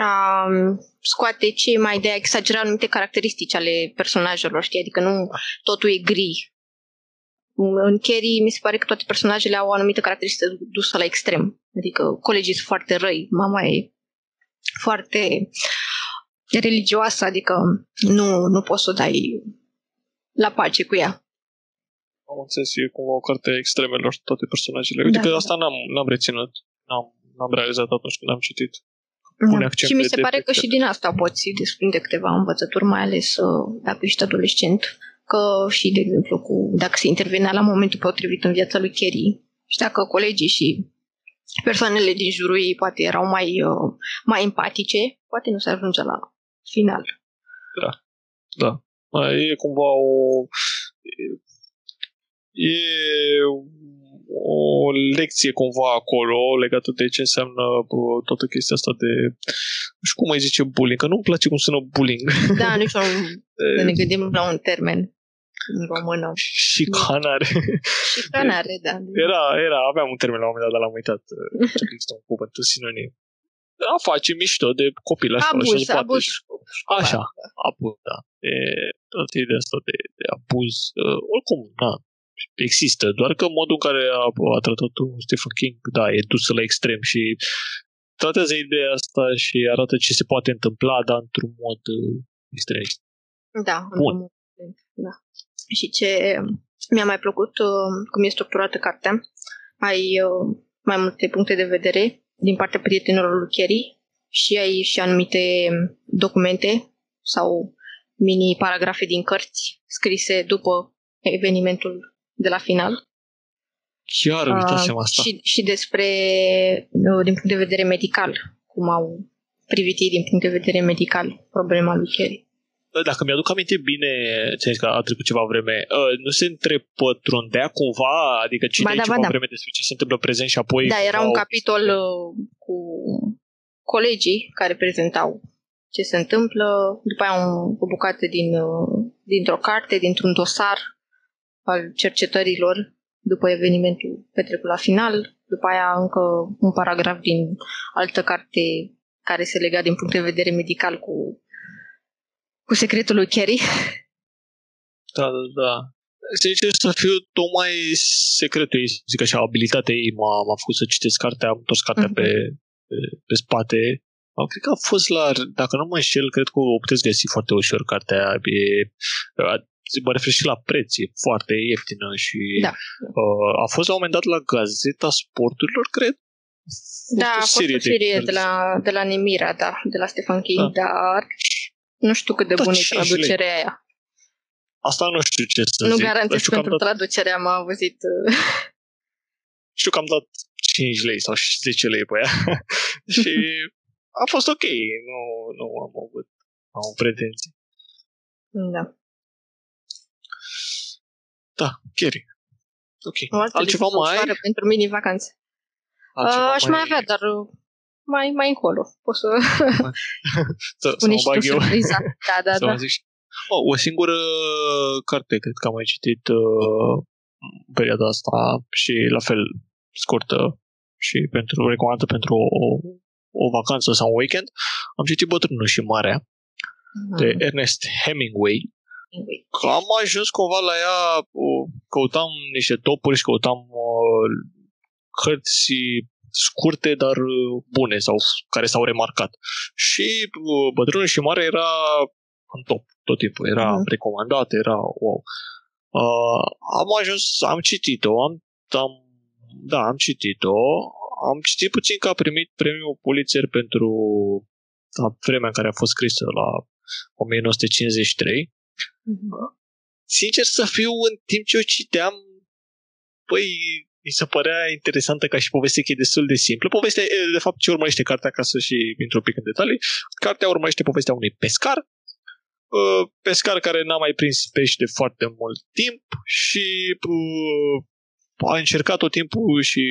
a um, scoate ce mai de a exagera anumite caracteristici ale personajelor, știi? Adică nu totul e gri. În Carrie mi se pare că toate personajele au o anumită caracteristică dusă la extrem. Adică colegii sunt foarte răi, mama e foarte religioasă, adică nu, nu poți să o dai la pace cu ea. Am înțeles, e cumva o carte extremelor toate personajele. Uite da, că asta n-am, n-am reținut, n-am, n-am realizat atunci când am citit. Da. Și mi se pare că și din asta poți desprinde câteva învățături, mai ales uh, dacă ești adolescent, că și, de exemplu, cu, dacă se intervenea la momentul potrivit în viața lui Kerry și dacă colegii și persoanele din jurul ei poate erau mai, uh, mai empatice, poate nu se ajunge la final. Da, da. E cumva o e o lecție cumva acolo legată de ce înseamnă bă, toată chestia asta de nu știu cum mai zice bullying, că nu-mi place cum sună bullying. Da, nici nu ne gândim la un termen în română. Și canare. Și canare, da. Era, era, aveam un termen la un moment dat, dar l-am uitat. Există un cuvânt, un sinonim. A face mișto de copil la școală. Abuz, abuz. Așa, abuz, da. E, tot ideea asta de, de abuz. Uh, oricum, da, există, doar că modul în care a, a tratat Stephen King, da, e dus la extrem și tratează ideea asta și arată ce se poate întâmpla, dar într-un mod uh, extremist. Da, Bun. da. Și ce mi-a mai plăcut, uh, cum e structurată cartea, ai uh, mai multe puncte de vedere din partea prietenilor lui Kerry și ai și anumite documente sau mini-paragrafe din cărți scrise după evenimentul de la final. Chiar uitasem uh, asta. Și, și despre, uh, din punct de vedere medical, cum au privit ei din punct de vedere medical problema lui Kerry. Dacă mi-aduc aminte bine, ți că a trecut ceva vreme, uh, nu se întrepătrundea cumva, adică cine da, ceva da. vreme despre ce se întâmplă prezent și apoi... Da, era un capitol uh, cu colegii care prezentau ce se întâmplă, după aia un, o bucată din, uh, dintr-o carte, dintr-un dosar al cercetărilor după evenimentul petrecut la final, după aia încă un paragraf din altă carte care se lega din punct de vedere medical cu, cu secretul lui Kerry. Da, da, da. Sincer să fiu, tocmai secretul ei, zic așa, abilitatea ei m-a, m-a făcut să citesc cartea, am întors cartea mm-hmm. pe, pe, pe spate. Cred că a fost la, dacă nu mă înșel, cred că o puteți găsi foarte ușor cartea. E, mă refer și la preț, e foarte ieftină și da. uh, a fost la un moment dat la Gazeta Sporturilor, cred. Da, a fost o serie de, de, la, de la Nemira, da, de la Stefan King, da. dar nu știu cât de da, bună e traducerea aia. Asta nu știu ce să nu zic. Nu garantez că pentru dat... traducerea am auzit... Uh, știu că am dat 5 lei sau 10 lei pe ea și a fost ok, nu, nu am avut am pretenții. Da. Da, Kerry. Ok. Altceva mai ai? pentru mini vacanțe. Uh, aș mai... mai avea, dar uh, mai, mai încolo. Poți să... să, să mă bag eu. Da, da, da. Zici. Oh, o singură carte cred că am mai citit uh, în perioada asta și la fel scurtă și pentru recomandată pentru o, o vacanță sau un weekend. Am citit Bătrânul și Marea uh-huh. de Ernest Hemingway Că am ajuns cumva la ea, căutam niște topuri și căutam uh, cărți scurte, dar uh, bune sau care s-au remarcat. Și uh, Bătrânul și Mare era în top tot timpul, era mm. recomandat, era wow. Uh, am ajuns, am citit-o, am, am, da, am citit-o, am citit puțin că a primit premiul Pulitzer pentru la vremea în care a fost scrisă la 1953 Uh-huh. Sincer să fiu, în timp ce o citeam, păi, mi se părea interesantă ca și poveste, că e destul de simplă. Povestea, de fapt, ce urmărește cartea, ca să și intru un pic în detalii, cartea urmărește povestea unui pescar, uh, pescar care n-a mai prins pește de foarte mult timp și uh, a încercat tot timpul și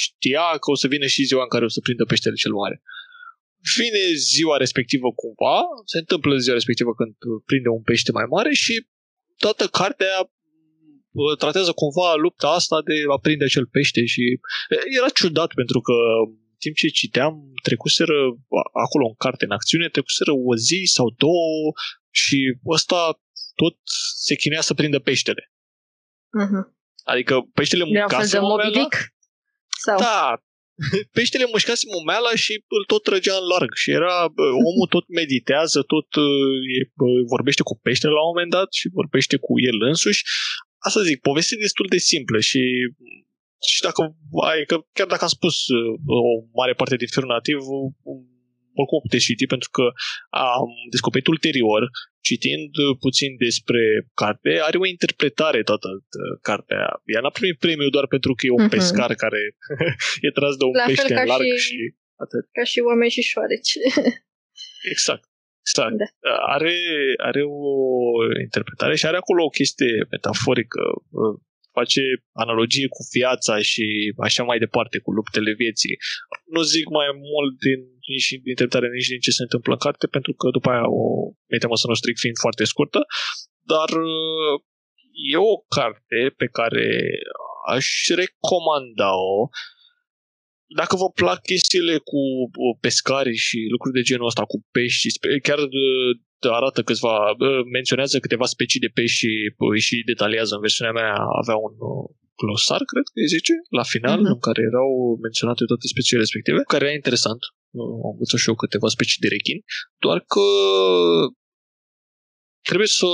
știa că o să vină și ziua în care o să prindă peștele cel mare. Vine ziua respectivă cumva, se întâmplă ziua respectivă când prinde un pește mai mare și toată cartea tratează cumva lupta asta de a prinde acel pește și era ciudat pentru că timp ce citeam, trecuseră acolo în carte, în acțiune, trecuseră o zi sau două și ăsta tot se chinuia să prindă peștele. Uh-huh. Adică peștele muncase momeala. Sau? Da, peștele mușcase momeala și îl tot trăgea în larg și era, omul tot meditează, tot e, vorbește cu peștele la un moment dat și vorbește cu el însuși asta zic, poveste destul de simplă și și dacă ai, că chiar dacă am spus uh, o mare parte din firul nativ, oricum puteți citi, pentru că am descoperit ulterior, citind puțin despre carte, are o interpretare toată uh, cartea. Ea n-a primit premiu doar pentru că e un uh-huh. pescar care e tras de un La pește în larg și, și atât. Ca și oameni și șoareci. exact. Exact. Da. Are, are o interpretare și are acolo o chestie metaforică. Face analogie cu viața și așa mai departe, cu luptele vieții. Nu zic mai mult din, nici din interpretare, nici din ce se întâmplă în carte, pentru că după aia o mi teamă să nu stric fiind foarte scurtă, dar e o carte pe care aș recomanda-o dacă vă plac chestiile cu pescari și lucruri de genul ăsta, cu pești, chiar arată câțiva, menționează câteva specii de pești și, și detaliază în versiunea mea, avea un glosar, cred că îi zice, la final, uh-huh. în care erau menționate toate speciile respective, care era interesant. Am învățat și eu câteva specii de rechin, doar că trebuie să,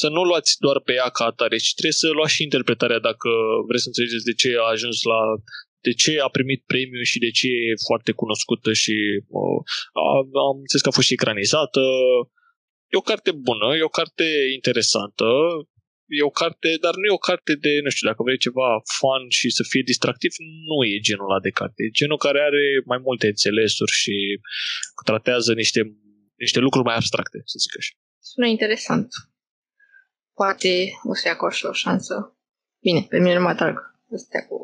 să nu luați doar pe ea ca atare, ci trebuie să luați și interpretarea dacă vreți să înțelegeți de ce a ajuns la de ce a primit premiu și de ce e foarte cunoscută și uh, am înțeles că a fost și ecranizată. E o carte bună, e o carte interesantă, e o carte, dar nu e o carte de, nu știu, dacă vrei ceva fun și să fie distractiv, nu e genul ăla de carte. E genul care are mai multe înțelesuri și tratează niște, niște lucruri mai abstracte, să zic așa. Sună interesant. Poate o să ia o șansă. Bine, pe mine nu mă atrag astea cu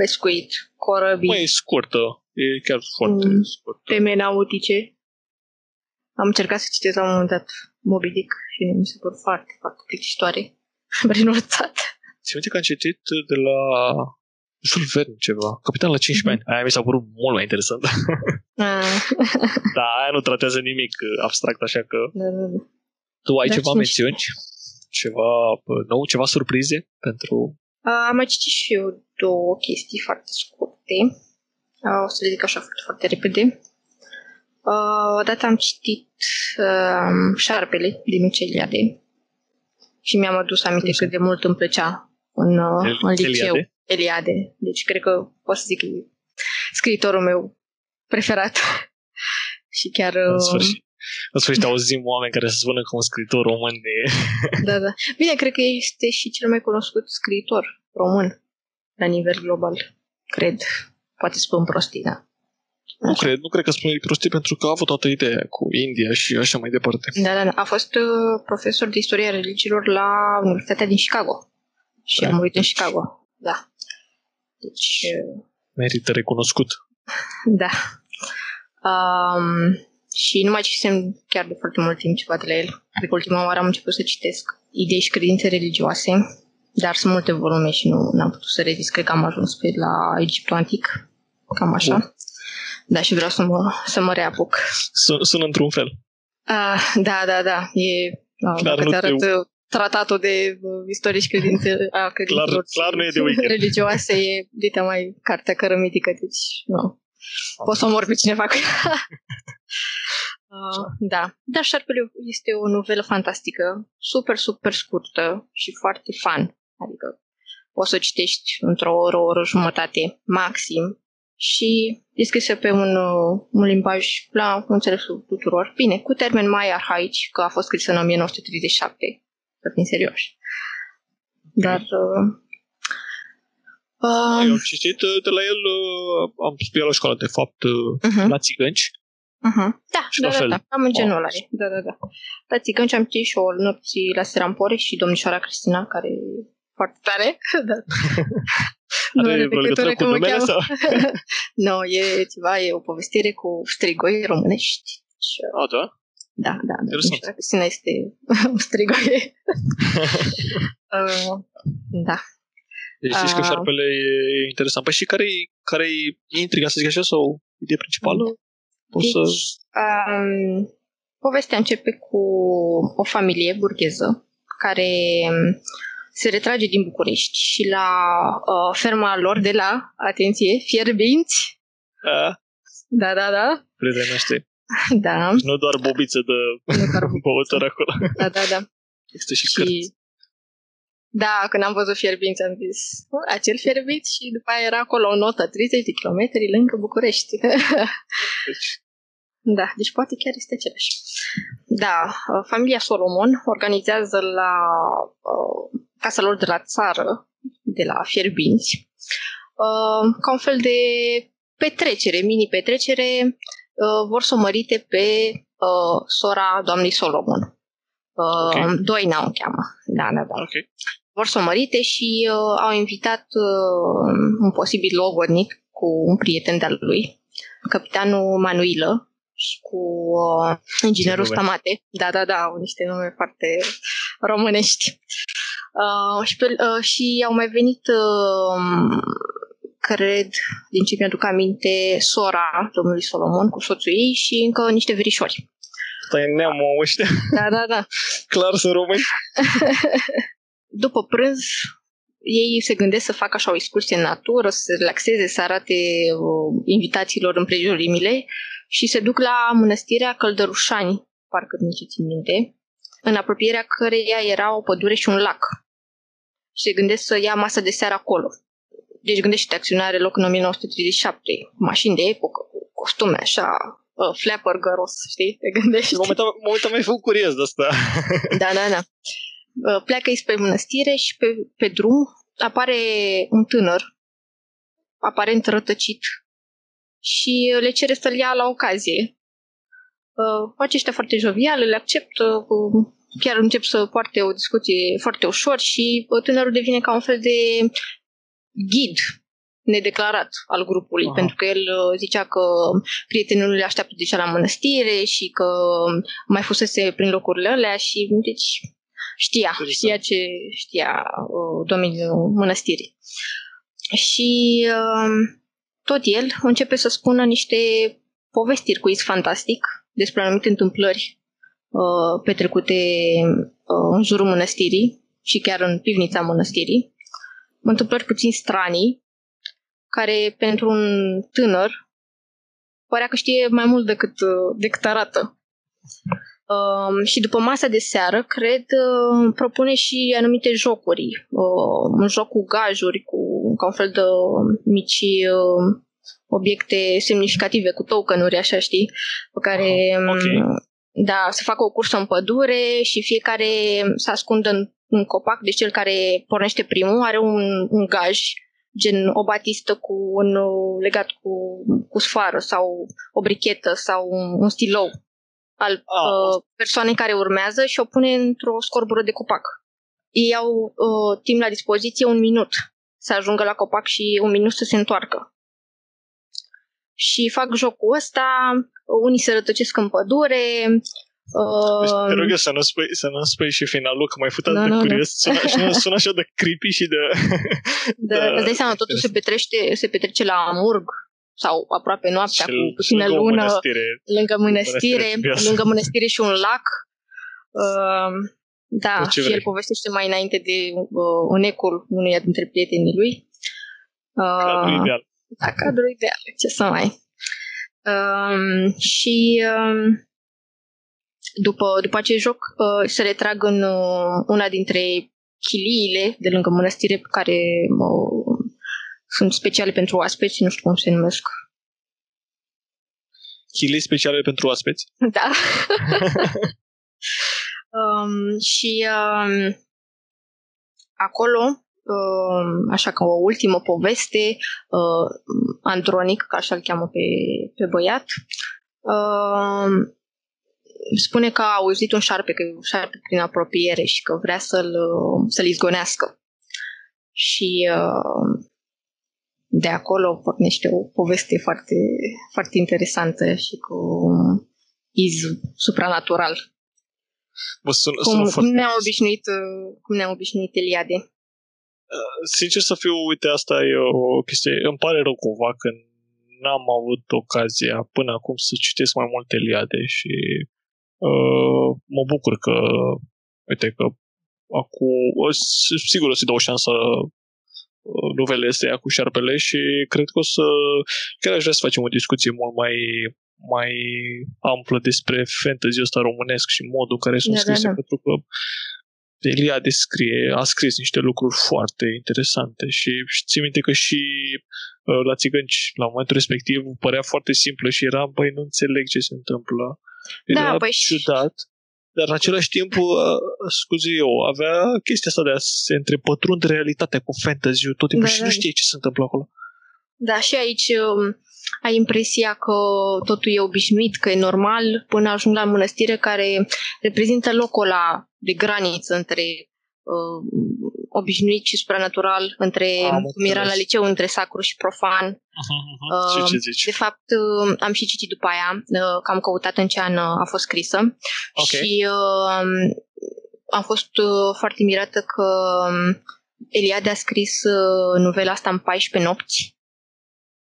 pescuit, corăbii. Mai e scurtă, e chiar foarte mm, scurtă. Teme nautice. Am încercat să citesc la un moment dat Moby Dick și mi se pare foarte, foarte plictisitoare. Renunțat. Ți minte că am citit de la Jules Verne ceva, Capitan la 15 mm-hmm. ani. Aia mi s-a părut mult mai interesant. Ah. da, aia nu tratează nimic abstract, așa că... Da, da, da. Tu ai da, ceva mențiuni? Ceva nou, ceva surprize pentru am mai citit și eu două chestii foarte scurte. O să le zic așa foarte, foarte repede. Odată am citit um, Șarpele din Miceliade și mi-am adus aminte cât de mult îmi plăcea în, El, în liceu. Eliade. Eliade. Deci cred că pot să zic că e scriitorul meu preferat. și chiar... În sfârșit. În sfârșit auzim oameni care se spună că un scriitor român de... da, da. Bine, cred că este și cel mai cunoscut scriitor român la nivel global. Cred. Poate spun prostii, da. Nu cred, nu cred că spune prostii pentru că a avut toată ideea cu India și așa mai departe. Da, da, da. A fost uh, profesor de istoria religiilor la Universitatea din Chicago. Și da. a murit în Chicago. Da. Deci... Uh... Merită recunoscut. Da. Um, și nu mai citisem chiar de foarte mult timp ceva de la el. Cred că ultima oară am început să citesc idei și credințe religioase, dar sunt multe volume și nu am putut să rezist. Cred că am ajuns pe la Egiptul Antic, cam așa. Bun. Da, și vreau să mă, să mă reapuc. Sună într-un fel. Uh, da, da, da. E, uh, dacă ți arăt te... tratatul de uh, istorie și credințe, a credințelor clar, clar nu e de weekend. religioase, e dita mai cartea cărămitică, deci nu. Poți să omor pe cineva cu ea. uh, da. Dar Șarpele este o novelă fantastică, super, super scurtă și foarte fun. Adică poți să o citești într-o oră, o oră jumătate maxim și e scrisă pe un, un limbaj la înțelesul tuturor. Bine, cu termeni mai arhaici, că a fost scrisă în 1937, să fim serioși. Dar uh, Uh, Eu am citit uh, de la el, uh, am studiat la școală, de fapt, uh-huh. la țigănci. Uh-huh. Da, și da, da, da, am în genul ăla. Da, da, da. La țigănci am citit și o nopții la Serampore și domnișoara Cristina, care e foarte tare. da. nu are legătură cu numele sau? nu, e ceva, e o povestire cu strigoi românești. Și, A, da? Da, da, da. Domnișoara Cristina este un strigoi. uh, da. Deci zici că șarpele e interesant. Păi și care-i, care-i intriga, să zic așa, sau ideea principală? Poți deci, să... um, povestea începe cu o familie burgheză care se retrage din București și la uh, ferma lor de la, atenție, Fierbinți. A? Da, da, da. Prietenii noștri. Da. Deci nu doar bobiță de băutură acolo. Da, da, da. Este și, și cărți. Da, când am văzut fierbinți am zis, acel fierbinți și după aia era acolo o notă, 30 de kilometri lângă București. Deci. Da, deci poate chiar este același. Da, uh, familia Solomon organizează la uh, casa lor de la țară, de la Fierbinți, uh, ca un fel de petrecere, mini-petrecere, uh, vor să o mărite pe uh, sora doamnei Solomon. Uh, okay. Doina o cheamă. Da, da, da. Okay vor să o mărite și uh, au invitat uh, un posibil logodnic cu un prieten de-al lui, capitanul Manuilă și cu uh, inginerul Stamate. Da, da, da, au niște nume foarte românești. Uh, și, pe, uh, și au mai venit, uh, cred, din ce mi-aduc aminte, sora domnului Solomon cu soțul ei și încă niște verișori. Asta e neamul ăștia. Da, da, da. Clar sunt români. după prânz, ei se gândesc să facă așa o excursie în natură, să se relaxeze, să arate uh, invitațiilor împrejurimile și se duc la mănăstirea Căldărușani, parcă nu ce țin minte, în apropierea căreia era o pădure și un lac. Și se gândesc să ia masă de seară acolo. Deci gândește acțiunea are loc în 1937, mașini de epocă, cu costume așa, uh, flapper găros, știi? Te gândești. Momentan, momentan mai făcut curios de asta. Da, da, da. Uh, pleacă spre mănăstire și pe, pe drum apare un tânăr, aparent rătăcit, și le cere să-l ia la ocazie. Uh, aceștia foarte jovial, le acceptă, chiar încep să poarte o discuție foarte ușor și uh, tânărul devine ca un fel de ghid nedeclarat al grupului, Aha. pentru că el zicea că prietenul le așteaptă deja la mănăstire și că mai fusese prin locurile alea și deci Știa, știa ce știa uh, domeniul mănăstirii. Și uh, tot el începe să spună niște povestiri cu is fantastic despre anumite întâmplări uh, petrecute uh, în jurul mănăstirii și chiar în pivnița mănăstirii. Întâmplări puțin stranii, care pentru un tânăr părea că știe mai mult decât, uh, decât arată. Um, și după masa de seară, cred, uh, propune și anumite jocuri. Uh, un joc cu gajuri, cu ca un fel de mici uh, obiecte semnificative, cu tokenuri, așa știi, pe care oh, okay. da, să facă o cursă în pădure și fiecare să ascundă în un copac, deci cel care pornește primul are un, un gaj gen o batistă cu un legat cu, cu sfară sau o brichetă sau un, un stilou al ah. uh, persoanei care urmează și o pune într-o scorbură de copac. Ei au uh, timp la dispoziție un minut să ajungă la copac și un minut să se întoarcă. Și fac jocul ăsta, unii se rătăcesc în pădure, Uh, te rog eu să nu spui, să nu spui și finalul, că mai fut atât no, de curios. No. Sună, sună așa de creepy și de... Da, de îți dai seama, totul se, petrece, se petrece la Amurg, sau aproape noaptea și cu puțină lună, mănăstire, lângă mănăstire, mănăstire lângă mănăstire și un lac. Uh, da, și vrei. el povestește mai înainte de uh, unecul unuia dintre prietenii lui. Uh, cadrul ideal. Da, cadrul ideal, ce să mai. Uh, și uh, după, după acest joc uh, se retrag în uh, una dintre chiliile de lângă mănăstire pe care uh, sunt speciale pentru oaspeți, nu știu cum se numesc. Chile speciale pentru oaspeți? Da. um, și um, acolo uh, așa ca o ultimă poveste, uh, Andronic, ca așa-l cheamă pe, pe băiat, uh, spune că a auzit un șarpe, că e un șarpe prin apropiere și că vrea să-l, să-l izgonească. Și uh, de acolo pornește o poveste foarte, foarte interesantă și cu iz supranatural. Mă sună, cum, sună cum foarte ne-am obișnuit, uh, cum ne-am obișnuit Eliade. Sincer să fiu, uite, asta e o chestie. Îmi pare rău cumva că n-am avut ocazia până acum să citesc mai multe Eliade și uh, mă bucur că, uite, că acum, sigur o să-i dau o șansă novele astea cu șarpele și cred că o să chiar aș vrea să facem o discuție mult mai mai amplă despre fantasy ăsta românesc și modul care sunt Da, da, scrise, da. pentru că Elia descrie, a scris niște lucruri foarte interesante și țin minte că și uh, la țigănci, la momentul respectiv, părea foarte simplă și era, băi, nu înțeleg ce se întâmplă. Da, Era păi și- ciudat, dar în același timp, uh, scuze eu, avea chestia asta de a se întrepătrunde realitatea cu fantasy tot timpul Da, și da. nu știi ce se întâmplă acolo. Da, și aici um, ai impresia că totul e obișnuit, că e normal, până ajung la mănăstire care reprezintă locul ăla de graniță între uh, obișnuit și supranatural, între, Am cum era înțeles. la liceu, între sacru și profan. Uh-huh, uh-huh. Uh, și ce zici? De fapt, uh, am și citit după aia, uh, că am căutat în ce an uh, a fost scrisă Ok. și uh, am fost uh, foarte mirată că um, Eliade a scris uh, novela asta în 14 nopți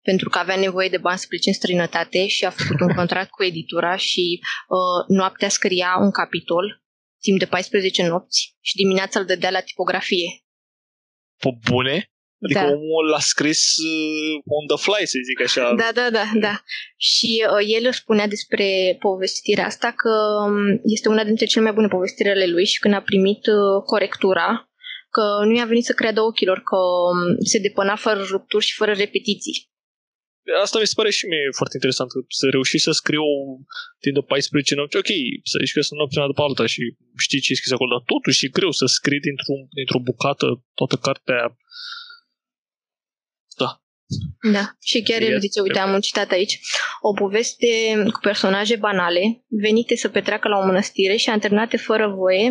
pentru că avea nevoie de bani să plece în străinătate și a făcut un contract cu editura și uh, noaptea scria un capitol timp de 14 nopți și dimineața îl dădea la tipografie. Pe bune? Adică Da. omul l-a scris uh, on the fly, să zic așa. Da, da, da, da. Și uh, el își spunea despre povestirea asta că um, este una dintre cele mai bune povestiri ale lui și când a primit uh, corectura, că nu i-a venit să creadă ochilor, că um, se depăna fără rupturi și fără repetiții. Asta mi se pare și mie foarte interesant, că să reușești să scriu timp de 14 nopți, ok, să zici că sunt nopți una după alta și știi ce e scris acolo, dar totuși e greu să scrii dintr-o, dintr-o bucată toată cartea. Da. Da, și chiar el Este- zice, uite, am un citat aici, o poveste cu personaje banale, venite să petreacă la o mănăstire și antrenate fără voie,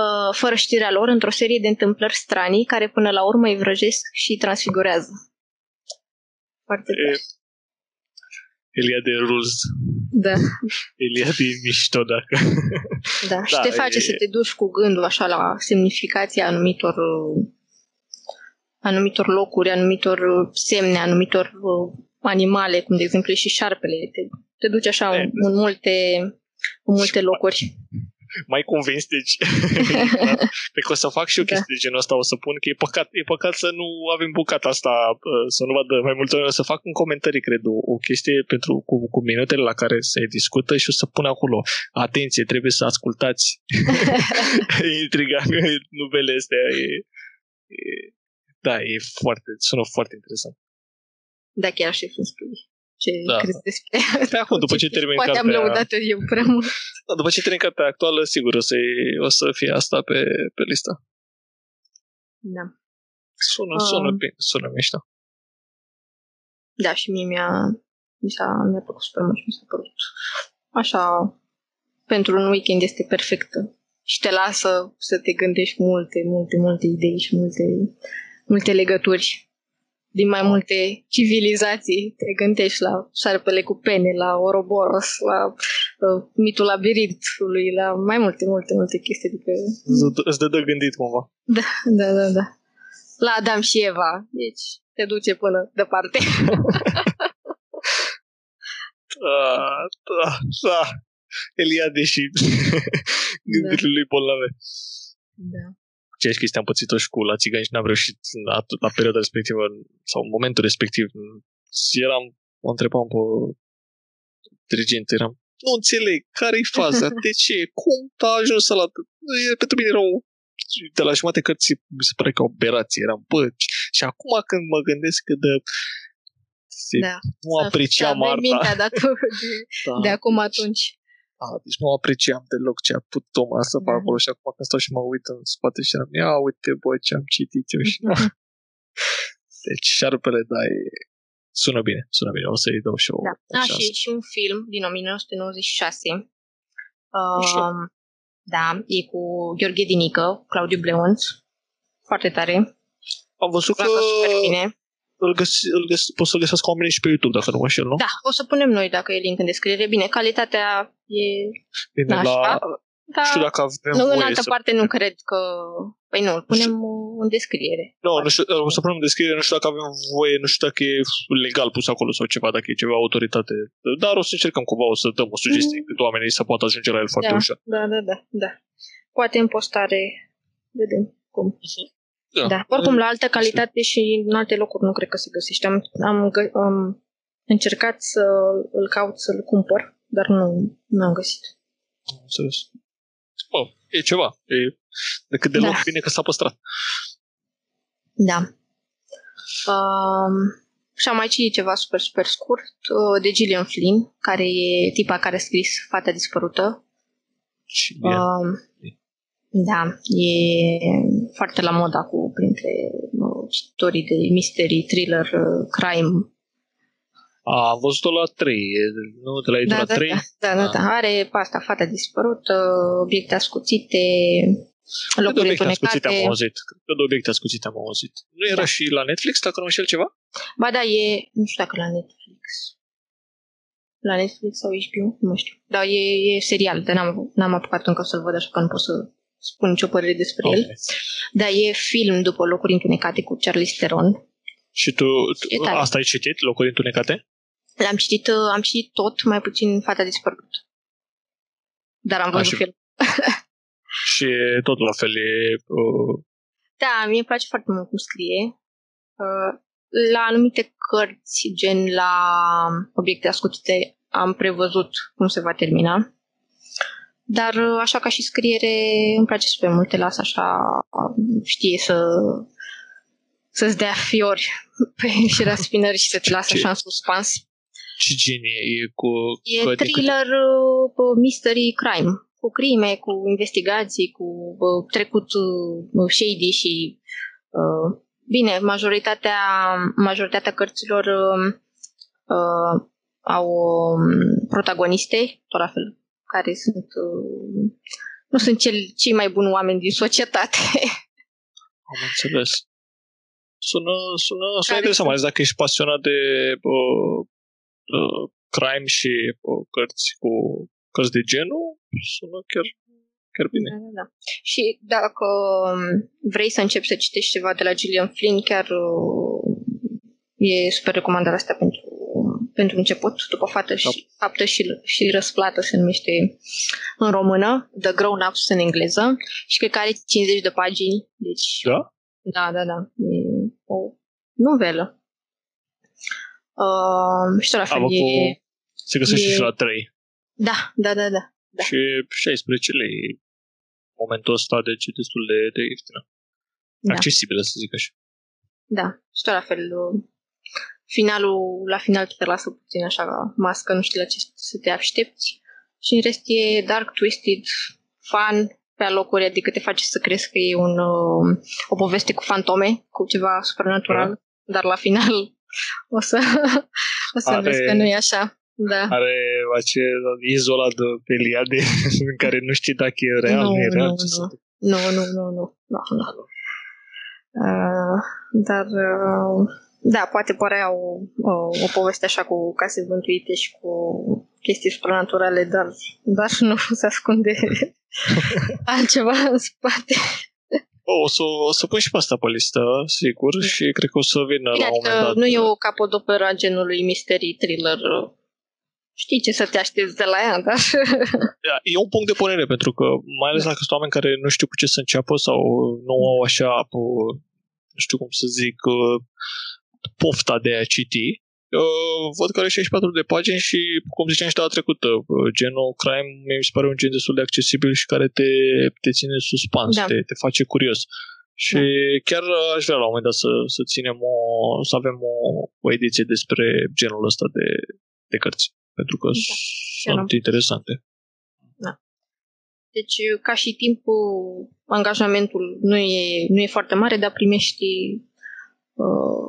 uh, fără știrea lor, într-o serie de întâmplări stranii care până la urmă îi vrăjesc și îi transfigurează. Foarte E, tare. Elia de Ruz. Da, Elia de mișto, dacă... da. Și Da, te face e- să te duci cu gândul așa la semnificația anumitor uh, anumitor locuri, anumitor uh, semne, anumitor uh, animale, cum de exemplu e și șarpele. Te, te duci așa în, în multe în multe locuri. Mai convins, deci cred că o să fac și o Da. chestie de genul ăsta, o să pun că e păcat, e păcat să nu avem bucata asta, uh, să nu vadă mai multă lume, o să fac în comentarii, cred, o, o chestie pentru, cu, cu minutele la care se discută și o să pun acolo, atenție, trebuie să ascultați intriga, nuvele astea, e, e, da, e foarte, sună foarte interesant. Da, chiar și să spui ce Da. crezi despre Pe acum, după ce termin Poate am cartea, lăudat eu prea mult. da, după ce termin cartea actuală, sigur o să, o să fie asta pe, pe listă. Da. Sună, Ah. sună bine, sună mișto. Da, și mie mi-a, mi s-a, mi-a plăcut super mult și mi s-a părut așa, pentru un weekend este perfectă. Și te lasă să te gândești multe, multe, multe idei și multe, multe legături din mai multe civilizații. Te gândești la șarpele cu pene, la Ouroboros, la uh, mitul labirintului, la mai multe, multe, multe chestii. Adică, Îți dă- Îți dă de gândit cumva. da, da, da, da. La Adam și Eva. Deci te duce până departe. Da, da, da. Eliade și gândirile lui bolnave. Da. Ce chestie am pățit-o și cu la țigani și n-am reușit la, la perioada respectivă sau în momentul respectiv. Eram, o întrebam pe dirigent, eram, nu înțeleg, care-i faza, de ce, cum a ajuns la... E- Pentru mine erau de la jumate cărții mi se pare că o operație, eram, bă, și acum când mă gândesc că de, se, Da. nu apreciam Da, arta. mintea dat de, Da. de acum atunci. A, deci nu apreciam deloc ce a putut Toma să facă Da. acolo și acum când stau și mă uit în spate și am ia uite bă ce am citit eu și deci șarpele da e sună bine, sună bine, o să-i dau și eu Da. o A, șansă. și, și un film din 1996. știu. Um, da, e cu Gheorghe Dinică, Claudiu Bleunț. Foarte tare. Am văzut că Joacă super bine. Îl găsi, îl găsi, poți să-l găsească oamenii și pe YouTube, dacă nu mă înșel, nu? Da, o să punem noi dacă e link în descriere. Bine, calitatea e Bine, la, nașpa. Da, nu știu dacă avem nu, în voie altă să... parte nu cred că... Păi nu, îl punem uh, în descriere. Nu, nu știu, o să punem în descriere, nu știu dacă avem voie, nu știu dacă e legal pus acolo sau ceva, dacă e ceva autoritate. Dar o să încercăm cumva, o să dăm o sugestie, Mm. cât oamenii să poată ajunge la el foarte da, ușor. da, da, da, da. Poate în postare vedem cum. Da. Da, oricum la altă calitate și în alte locuri nu cred că se găsește. Am, am, gă- am încercat să îl caut să-l cumpăr, dar nu, nu am găsit. Am înțeles. Bă, e ceva. E decât deloc Da. bine că s-a păstrat. Da. Um, și am mai citit ceva super, super scurt uh, de Gillian Flynn, care e tipa care a scris Fata dispărută. Și bine. Um, da, e foarte la moda cu printre uh, cititorii de mystery, thriller, uh, crime. A, am văzut-o la 3, nu? De la editura Da, da, 3? da, da, da, Ah. da. Are pe asta Fata dispărută, obiecte ascuțite, Cât de locuri obiecte ascuțite am întunecate. auzit? Cât de obiecte ascuțite am auzit? Nu era Da. și la Netflix, dacă nu înșel ceva? Ba da, e, nu știu dacă la Netflix. La Netflix sau HBO, nu știu. Dar e, e serial, dar n-am, n-am apucat încă să-l văd, așa că nu pot să spun nicio părere despre el. Ok. Dar e film după locuri întunecate cu Charlize Theron. Și tu, E tu tare. asta ai citit, locuri întunecate? L-am citit, uh, am citit tot, mai puțin Fata dispărută. Dar am A, văzut și- film. Și tot la fel e... Uh, Da, mie îmi place foarte mult cum scrie. Uh, La anumite cărți, gen la obiecte ascuțite, am prevăzut cum se va termina. Dar uh, așa ca și scriere îmi place super mult, te las așa, uh, știe să să-ți dea fiori și raspinări și să te lasă Ce- așa în suspans. ce genie e cu... E cu- thriller, uh, mystery, crime. Cu crime, cu investigații, cu uh, trecut uh, shady și uh, bine, majoritatea, majoritatea cărților uh, uh, au um, protagoniste, tot la fel, care sunt uh, nu sunt cel, cei mai buni oameni din societate. Am înțeles. Sună, sună, sună Care interesant, mai sunt? ales dacă ești pasionat de uh, uh, crime și uh, cărți cu cărți de genul, sună chiar, chiar bine. Da, da, da. Și dacă um, vrei să începi să citești ceva de la Gillian Flynn, chiar uh, e super recomandarea asta pentru, pentru început, după fată Da. și faptă și, și răsplată se numește în română, The Grown Ups în engleză și cred că are 50 de pagini, deci Da? da, da, da, e o novelă. Uh, și tot la fel Am e... cu... Se găsește e- și la 3. Da, da, da, da. Da. Și 16 lei. Momentul ăsta, deci e destul de, de ieftină. Da. Accesibilă, să zic așa. Da, și tot la fel. Uh, Finalul, la final te lasă puțin așa mască, nu știi la ce să te aștepți. Și în rest e dark, twisted, fun, pe alocuri, adică te face să crezi că e un, uh, o poveste cu fantome, cu ceva supernatural, dar la final o să, o să Are- vezi că nu e așa. Da. Are acel izolat de Peliade în care nu știi dacă e real, Nu, nu, e real. nu, ce nu. se- Nu, nu, nu, nu. nu, nu. Uh, dar, uh, da, poate părea o, o, o poveste așa cu case vântuite și cu chestii supranaturale, dar, dar nu se ascunde altceva în spate. Oh, o, să, o să pun și pe asta pe listă, sigur, și cred că o să vină Bine, la un moment adică dat. nu e o capodoperă a genului mystery thriller. Știi ce să te aștepți de la ea, dar... Da, E un punct de pornire, pentru că mai ales dacă sunt oameni care nu știu cu ce să înceapă sau nu au așa, uh, nu știu cum să zic, uh, pofta de a citi, uh, văd că are 64 de pagini și, cum ziceam și data trecută, uh, genul crime mi se pare un gen destul de accesibil și care te, te ține în suspans, Da. te, te face curios. Și chiar aș vrea la un moment dat să, să ținem o, să avem o, o ediție despre genul ăsta de, de cărți, pentru că Da, sunt interesante. Deci, ca și timpul, angajamentul nu e, nu e foarte mare, dar primești uh,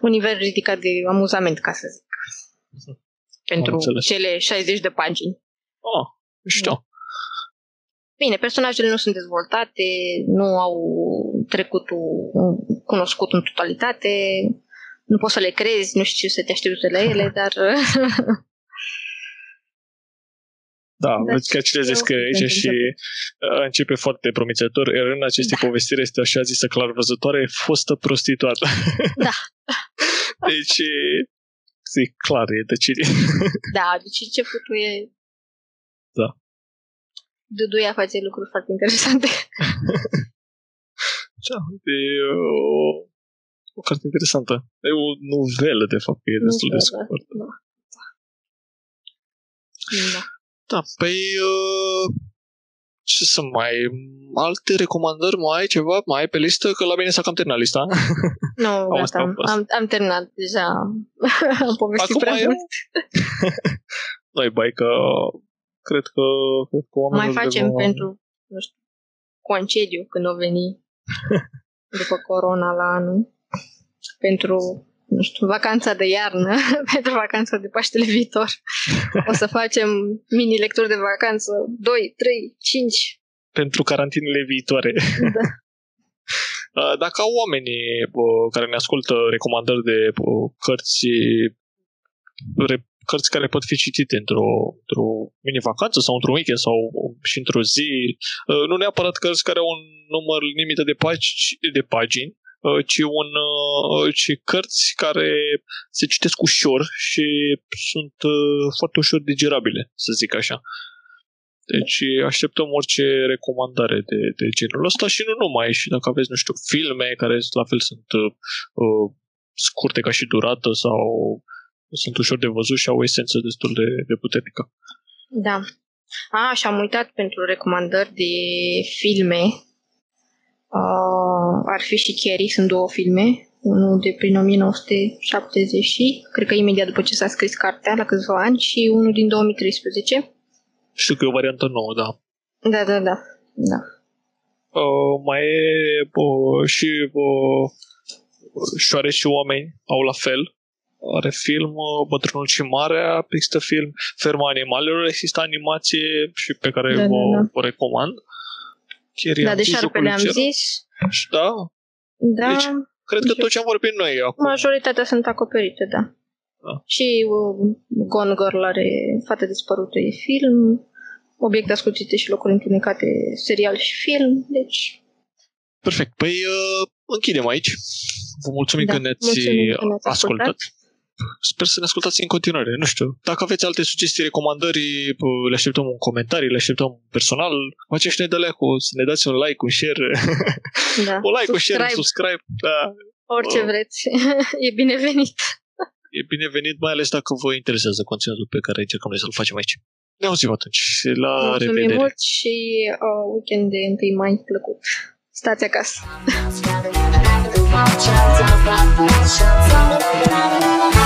un nivel ridicat de amuzament, ca să zic. Pentru cele 60 de pagini. Oh, știu. Da. Bine, personajele nu sunt dezvoltate, nu au trecutul cunoscut în totalitate, nu poți să le crezi, nu știu ce să te aștepți de la ele, dar... Da, da vezi că cine descrie aici și uh, începe foarte promițător. Iar în aceste da. povestiri este așa zisă clar văzătoare, fostă prostituată. Da. deci, zic, clar, e de cine. da, deci începutul e... Da. Duduia face lucruri foarte interesante. da, e o, o carte interesantă. E o novelă, de fapt, e destul de scurt. Da. da. Da, păi uh, ce să mai... Alte recomandări mai ai ceva? Mai ai pe listă? Că la mine s-a cam terminat lista. Nu, no, gata, am, am, am terminat deja. am povestit Acum prea mult. Noi, bai, că cred că... Cred că mai facem de... pentru, nu știu, concediu când o veni după corona la anul. Pentru nu știu, vacanța de iarnă, pentru vacanța de Paștele viitor. O să facem mini-lecturi de vacanță 2, 3, 5. Pentru carantinele viitoare. Da. Dacă au oamenii care ne ascultă recomandări de cărți cărți care pot fi citite într-o, într-o mini-vacanță sau într-un weekend sau și într-o zi. Nu neapărat cărți care au un număr limită de, pagi, de pagini, Uh, ci, un, uh, ci cărți care se citesc ușor și sunt uh, foarte ușor digerabile, să zic așa. Deci așteptăm orice recomandare de, de genul ăsta și nu numai. Și dacă aveți, nu știu, filme care la fel sunt uh, scurte ca și durată sau sunt ușor de văzut și au o esență destul de, de puternică. Da. A, și am uitat pentru recomandări de filme Uh, ar fi și Carrie, sunt două filme, unul de prin 1970 cred că imediat după ce s-a scris cartea, la câțiva ani, și unul din 2013. Știu că e o variantă nouă, da. Da, da, da. da. Uh, mai e uh, și uh, Șoare și oameni au la fel. Are film uh, Bătrânul și Marea, există film Ferma Animalelor, există animație și pe care da, vă, da, da. vă recomand. Uh, Chiar da, de șarpele am zis. Da? Da. Deci, cred că tot ce am vorbit noi acum. Majoritatea sunt acoperite, da. da. Și uh, Gone Girl are Fată dispărută e film, Obiecte ascuțite și locuri întunecate serial și film, deci... Perfect. Păi uh, închidem aici. Vă mulțumim da, că ne-ați, mulțumim că ne-ați ascultat. Ascultat. Sper să ne ascultați în continuare. Nu știu, dacă aveți alte sugestii, recomandări, le așteptăm în comentarii, le așteptăm personal. Faceți și ne dă cu să ne dați un like, un share. Da. un like, un share, un subscribe. Da. Orice vreți. e binevenit. e binevenit, mai ales dacă vă interesează conținutul pe care încercăm noi să-l facem aici. Ne auzim atunci. La Mulțumim revedere. mult și uh, weekend de 1 mai plăcut. Stați acasă.